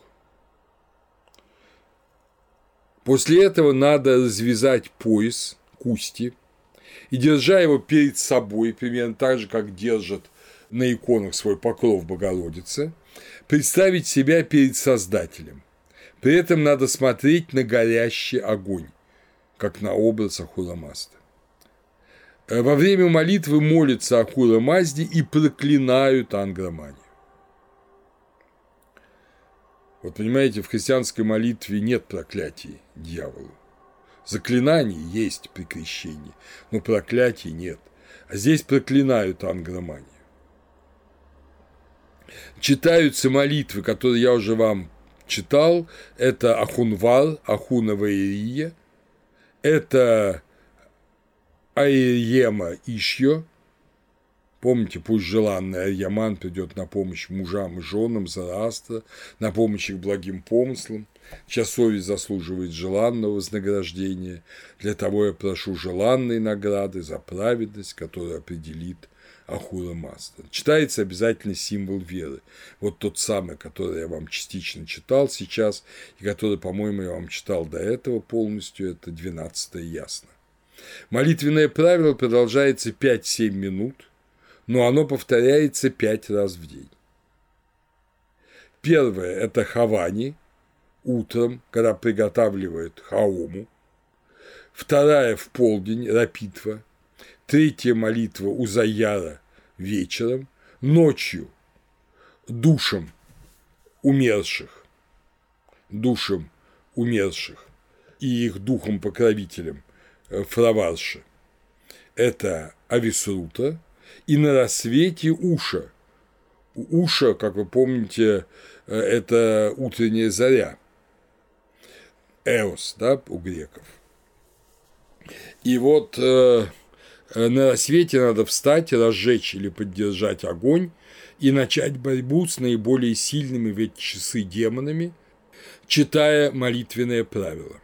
После этого надо развязать пояс, кусти, и, держа его перед собой, примерно так же, как держат на иконах свой покров Богородицы, представить себя перед Создателем. При этом надо смотреть на горящий огонь, как на образ Ахура Мазды. Э, во время молитвы молятся Ахура Мазде и проклинают Ангроманию. Вот понимаете, в христианской молитве нет проклятий дьяволу. Заклинание есть при крещении, но проклятий нет. А здесь проклинают ангроманию. Читаются молитвы, которые я уже вам читал. Это Ахунвар, Ахунова Ирия. Это Аиема Ишьо, Помните, пусть желанный Арьяман придет на помощь мужам и женам Зараста, на помощь их благим помыслам. Совесть заслуживает желанного вознаграждения. Для того я прошу желанной награды за праведность, которая определит Ахура Маста. Читается обязательно символ веры. Вот тот самый, который я вам частично читал сейчас, и который, по-моему, я вам читал до этого полностью, это 12 ясно. Молитвенное правило продолжается 5-7 минут, но оно повторяется пять раз в день. Первое – это хавани, утром, когда приготавливают хаому. Вторая – в полдень, рапитва. Третья молитва у Заяра вечером. Ночью – душам умерших, душам умерших и их духом-покровителем Фраварши. Это Ависрута, и на рассвете Уша. Уша, как вы помните, э, это утренняя заря. Эос, да, у греков. И вот э, э, на рассвете надо встать, разжечь или поддержать огонь и начать борьбу с наиболее сильными в эти часы демонами, читая молитвенное правило.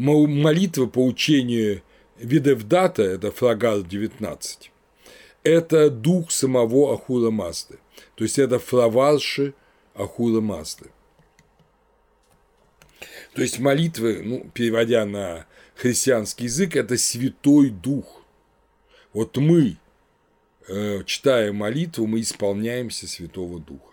Молитва по учению Видевдата, это фрагал 19, это дух самого Ахура Мазды. То есть это фраварши Ахура Мазды. То есть молитвы, ну, переводя на христианский язык, это Святой Дух. Вот мы, э, читая молитву, мы исполняемся Святого Духа.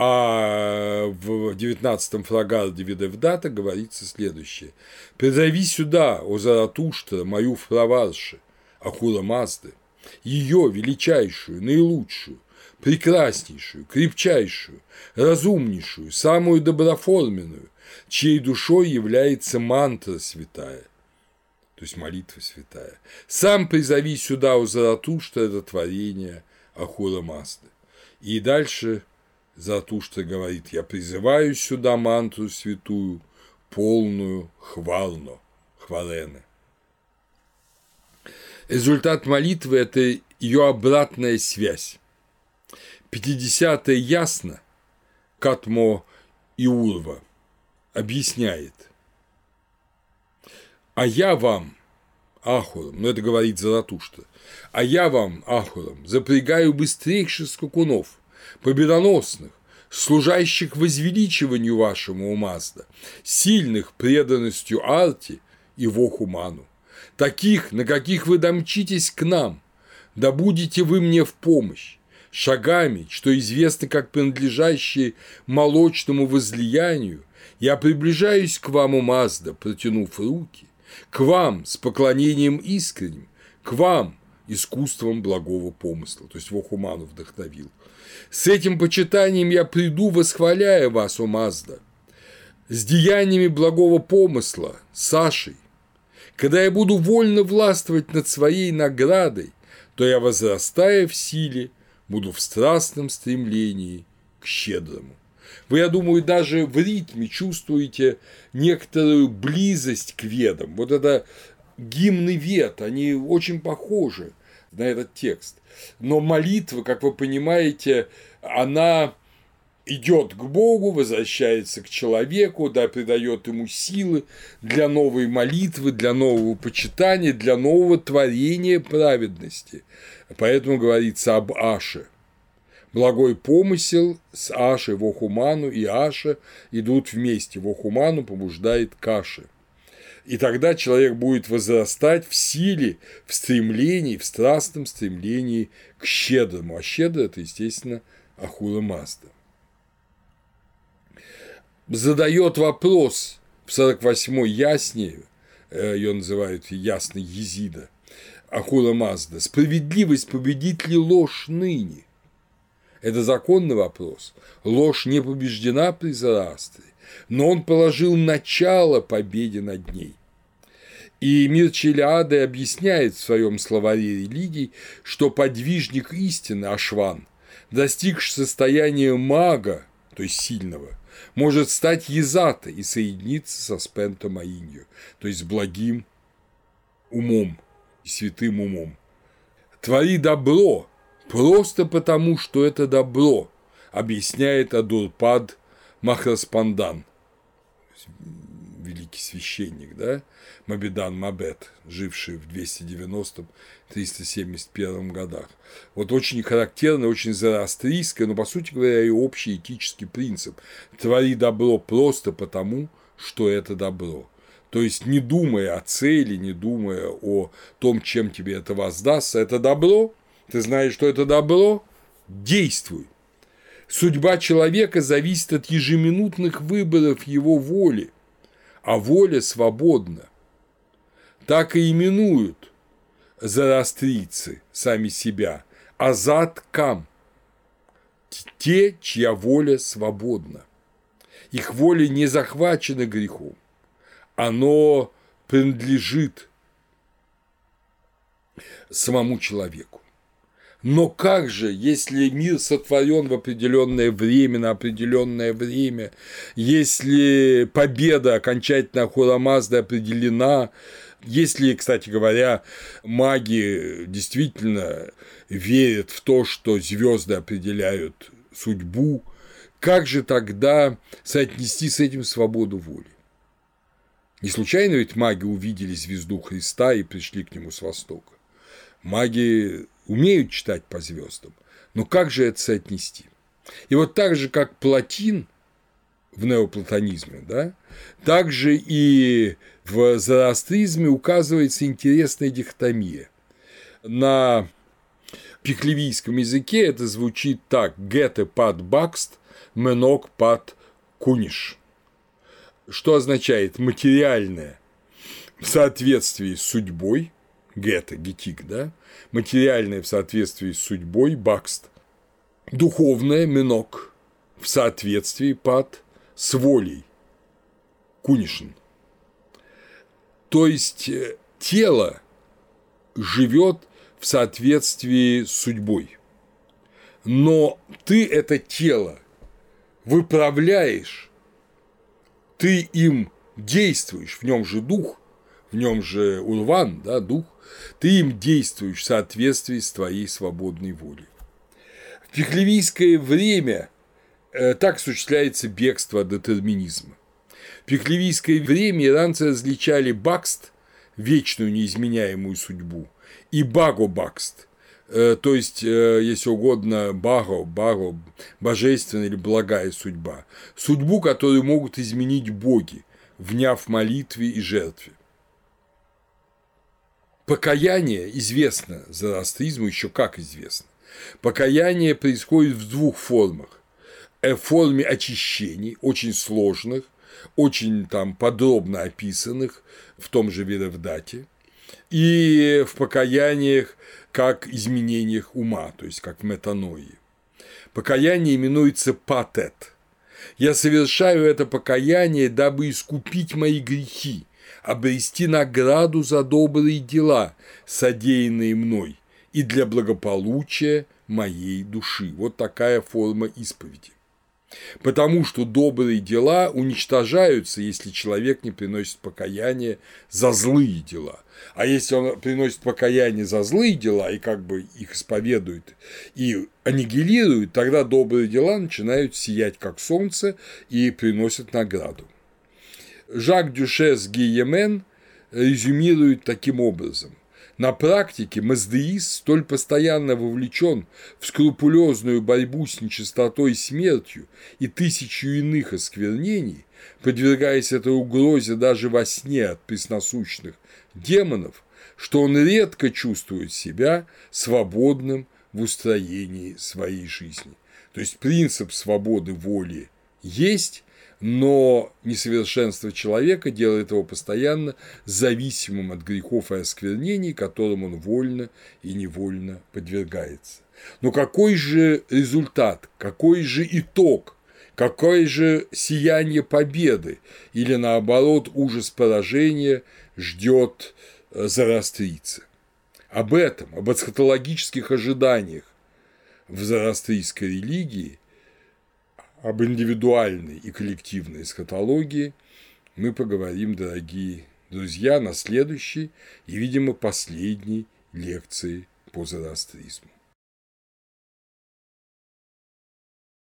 А в 19-м фрагарде Видевдата говорится следующее. «Призови сюда, о Заратуштра, мою фраварши, Ахура Мазды, ее величайшую, наилучшую, прекраснейшую, крепчайшую, разумнейшую, самую доброформенную, чьей душой является мантра святая, то есть молитва святая. Сам призови сюда у Заратушта это творение Ахура Мазды. И дальше Заратушта говорит, я призываю сюда мантру святую, полную хвално, хвалены. Результат молитвы – это ее обратная связь. 50 ясно, Катмо Иурва объясняет. А я вам, Ахуром, ну это говорит Заратушта, а я вам, Ахуром, запрягаю быстрейших скакунов, победоносных, служащих возвеличиванию вашему Умазда, сильных преданностью Арти и Вохуману, таких, на каких вы домчитесь к нам, да будете вы мне в помощь, шагами, что известно как принадлежащие молочному возлиянию, я приближаюсь к вам, Умазда, протянув руки, к вам с поклонением искренним, к вам искусством благого помысла, то есть Вохуману вдохновил, с этим почитанием я приду, восхваляя вас, о Мазда, с деяниями благого помысла, Сашей. Когда я буду вольно властвовать над своей наградой, то я, возрастая в силе, буду в страстном стремлении к щедрому. Вы, я думаю, даже в ритме чувствуете некоторую близость к ведам. Вот это гимны вет, они очень похожи на этот текст. Но молитва, как вы понимаете, она идет к Богу, возвращается к человеку, да, придает ему силы для новой молитвы, для нового почитания, для нового творения праведности. Поэтому говорится об Аше. Благой помысел с Ашей Вохуману и Аша идут вместе. Вохуману побуждает Каши. И тогда человек будет возрастать в силе, в стремлении, в страстном стремлении к щедрому. А щедро – это, естественно, Ахура Мазда. Задает вопрос в 48-й ясне, э, ее называют ясный Езида, Ахура Мазда, справедливость победит ли ложь ныне? Это законный вопрос. Ложь не побеждена при Зарастре, но он положил начало победе над ней. И мир Челиады объясняет в своем словаре религий, что подвижник истины Ашван, достигший состояния мага, то есть сильного, может стать езата и соединиться со спентом Аинью, то есть благим умом святым умом. Твори добро просто потому, что это добро, объясняет Адурпад Махраспандан, великий священник, да, Мабидан Мабет, живший в 290-371 годах. Вот очень характерно, очень зороастрийское, но, по сути говоря, и общий этический принцип. Твори добро просто потому, что это добро. То есть, не думая о цели, не думая о том, чем тебе это воздастся, это добро, ты знаешь, что это добро, действуй. Судьба человека зависит от ежеминутных выборов его воли, а воля свободна – так и именуют зарастрийцы сами себя – азат кам – те, чья воля свободна. Их воля не захвачена грехом, оно принадлежит самому человеку. Но как же, если мир сотворен в определенное время, на определенное время, если победа окончательно Хурамазда определена, если, кстати говоря, маги действительно верят в то, что звезды определяют судьбу, как же тогда соотнести с этим свободу воли? Не случайно ведь маги увидели звезду Христа и пришли к нему с востока. Маги умеют читать по звездам, но как же это соотнести? И вот так же, как Платин в неоплатонизме, да, также и в зороастризме указывается интересная дихотомия. На пиклевийском языке это звучит так «гете пад бакст, менок пад куниш», что означает материальное в соответствии с судьбой, гета, гетик, да, материальное в соответствии с судьбой, бакст, духовное, менок, в соответствии пад с волей, кунишин. То есть э, тело живет в соответствии с судьбой. Но ты это тело выправляешь, ты им действуешь, в нем же дух, в нем же урван, да, дух, ты им действуешь в соответствии с твоей свободной волей. В пехлевийское время э, так осуществляется бегство от детерминизма пеклевийское время иранцы различали бакст, вечную неизменяемую судьбу, и баго-бакст, э, то есть, э, если угодно, баго, баго, божественная или благая судьба, судьбу, которую могут изменить боги, вняв молитве и жертве. Покаяние известно зороастризму еще как известно. Покаяние происходит в двух формах. Э, в форме очищений, очень сложных, очень там подробно описанных в том же Веревдате, и в покаяниях как изменениях ума, то есть как в метаноии. Покаяние именуется патет. Я совершаю это покаяние, дабы искупить мои грехи, обрести награду за добрые дела, содеянные мной, и для благополучия моей души. Вот такая форма исповеди. Потому что добрые дела уничтожаются, если человек не приносит покаяние за злые дела. А если он приносит покаяние за злые дела и как бы их исповедует и аннигилирует, тогда добрые дела начинают сиять как солнце и приносят награду. Жак Дюшес Гиемен резюмирует таким образом. На практике маздеист столь постоянно вовлечен в скрупулезную борьбу с нечистотой смертью и тысячу иных осквернений, подвергаясь этой угрозе даже во сне от пресносущных демонов, что он редко чувствует себя свободным в устроении своей жизни. То есть принцип свободы воли есть, но несовершенство человека делает его постоянно зависимым от грехов и осквернений, которым он вольно и невольно подвергается. Но какой же результат, какой же итог, какое же сияние победы или наоборот ужас поражения ждет э, зороастрийца? Об этом, об эсхатологических ожиданиях в зороастрийской религии, об индивидуальной и коллективной эсхатологии мы поговорим, дорогие друзья, на следующей и, видимо, последней лекции по зороастризму.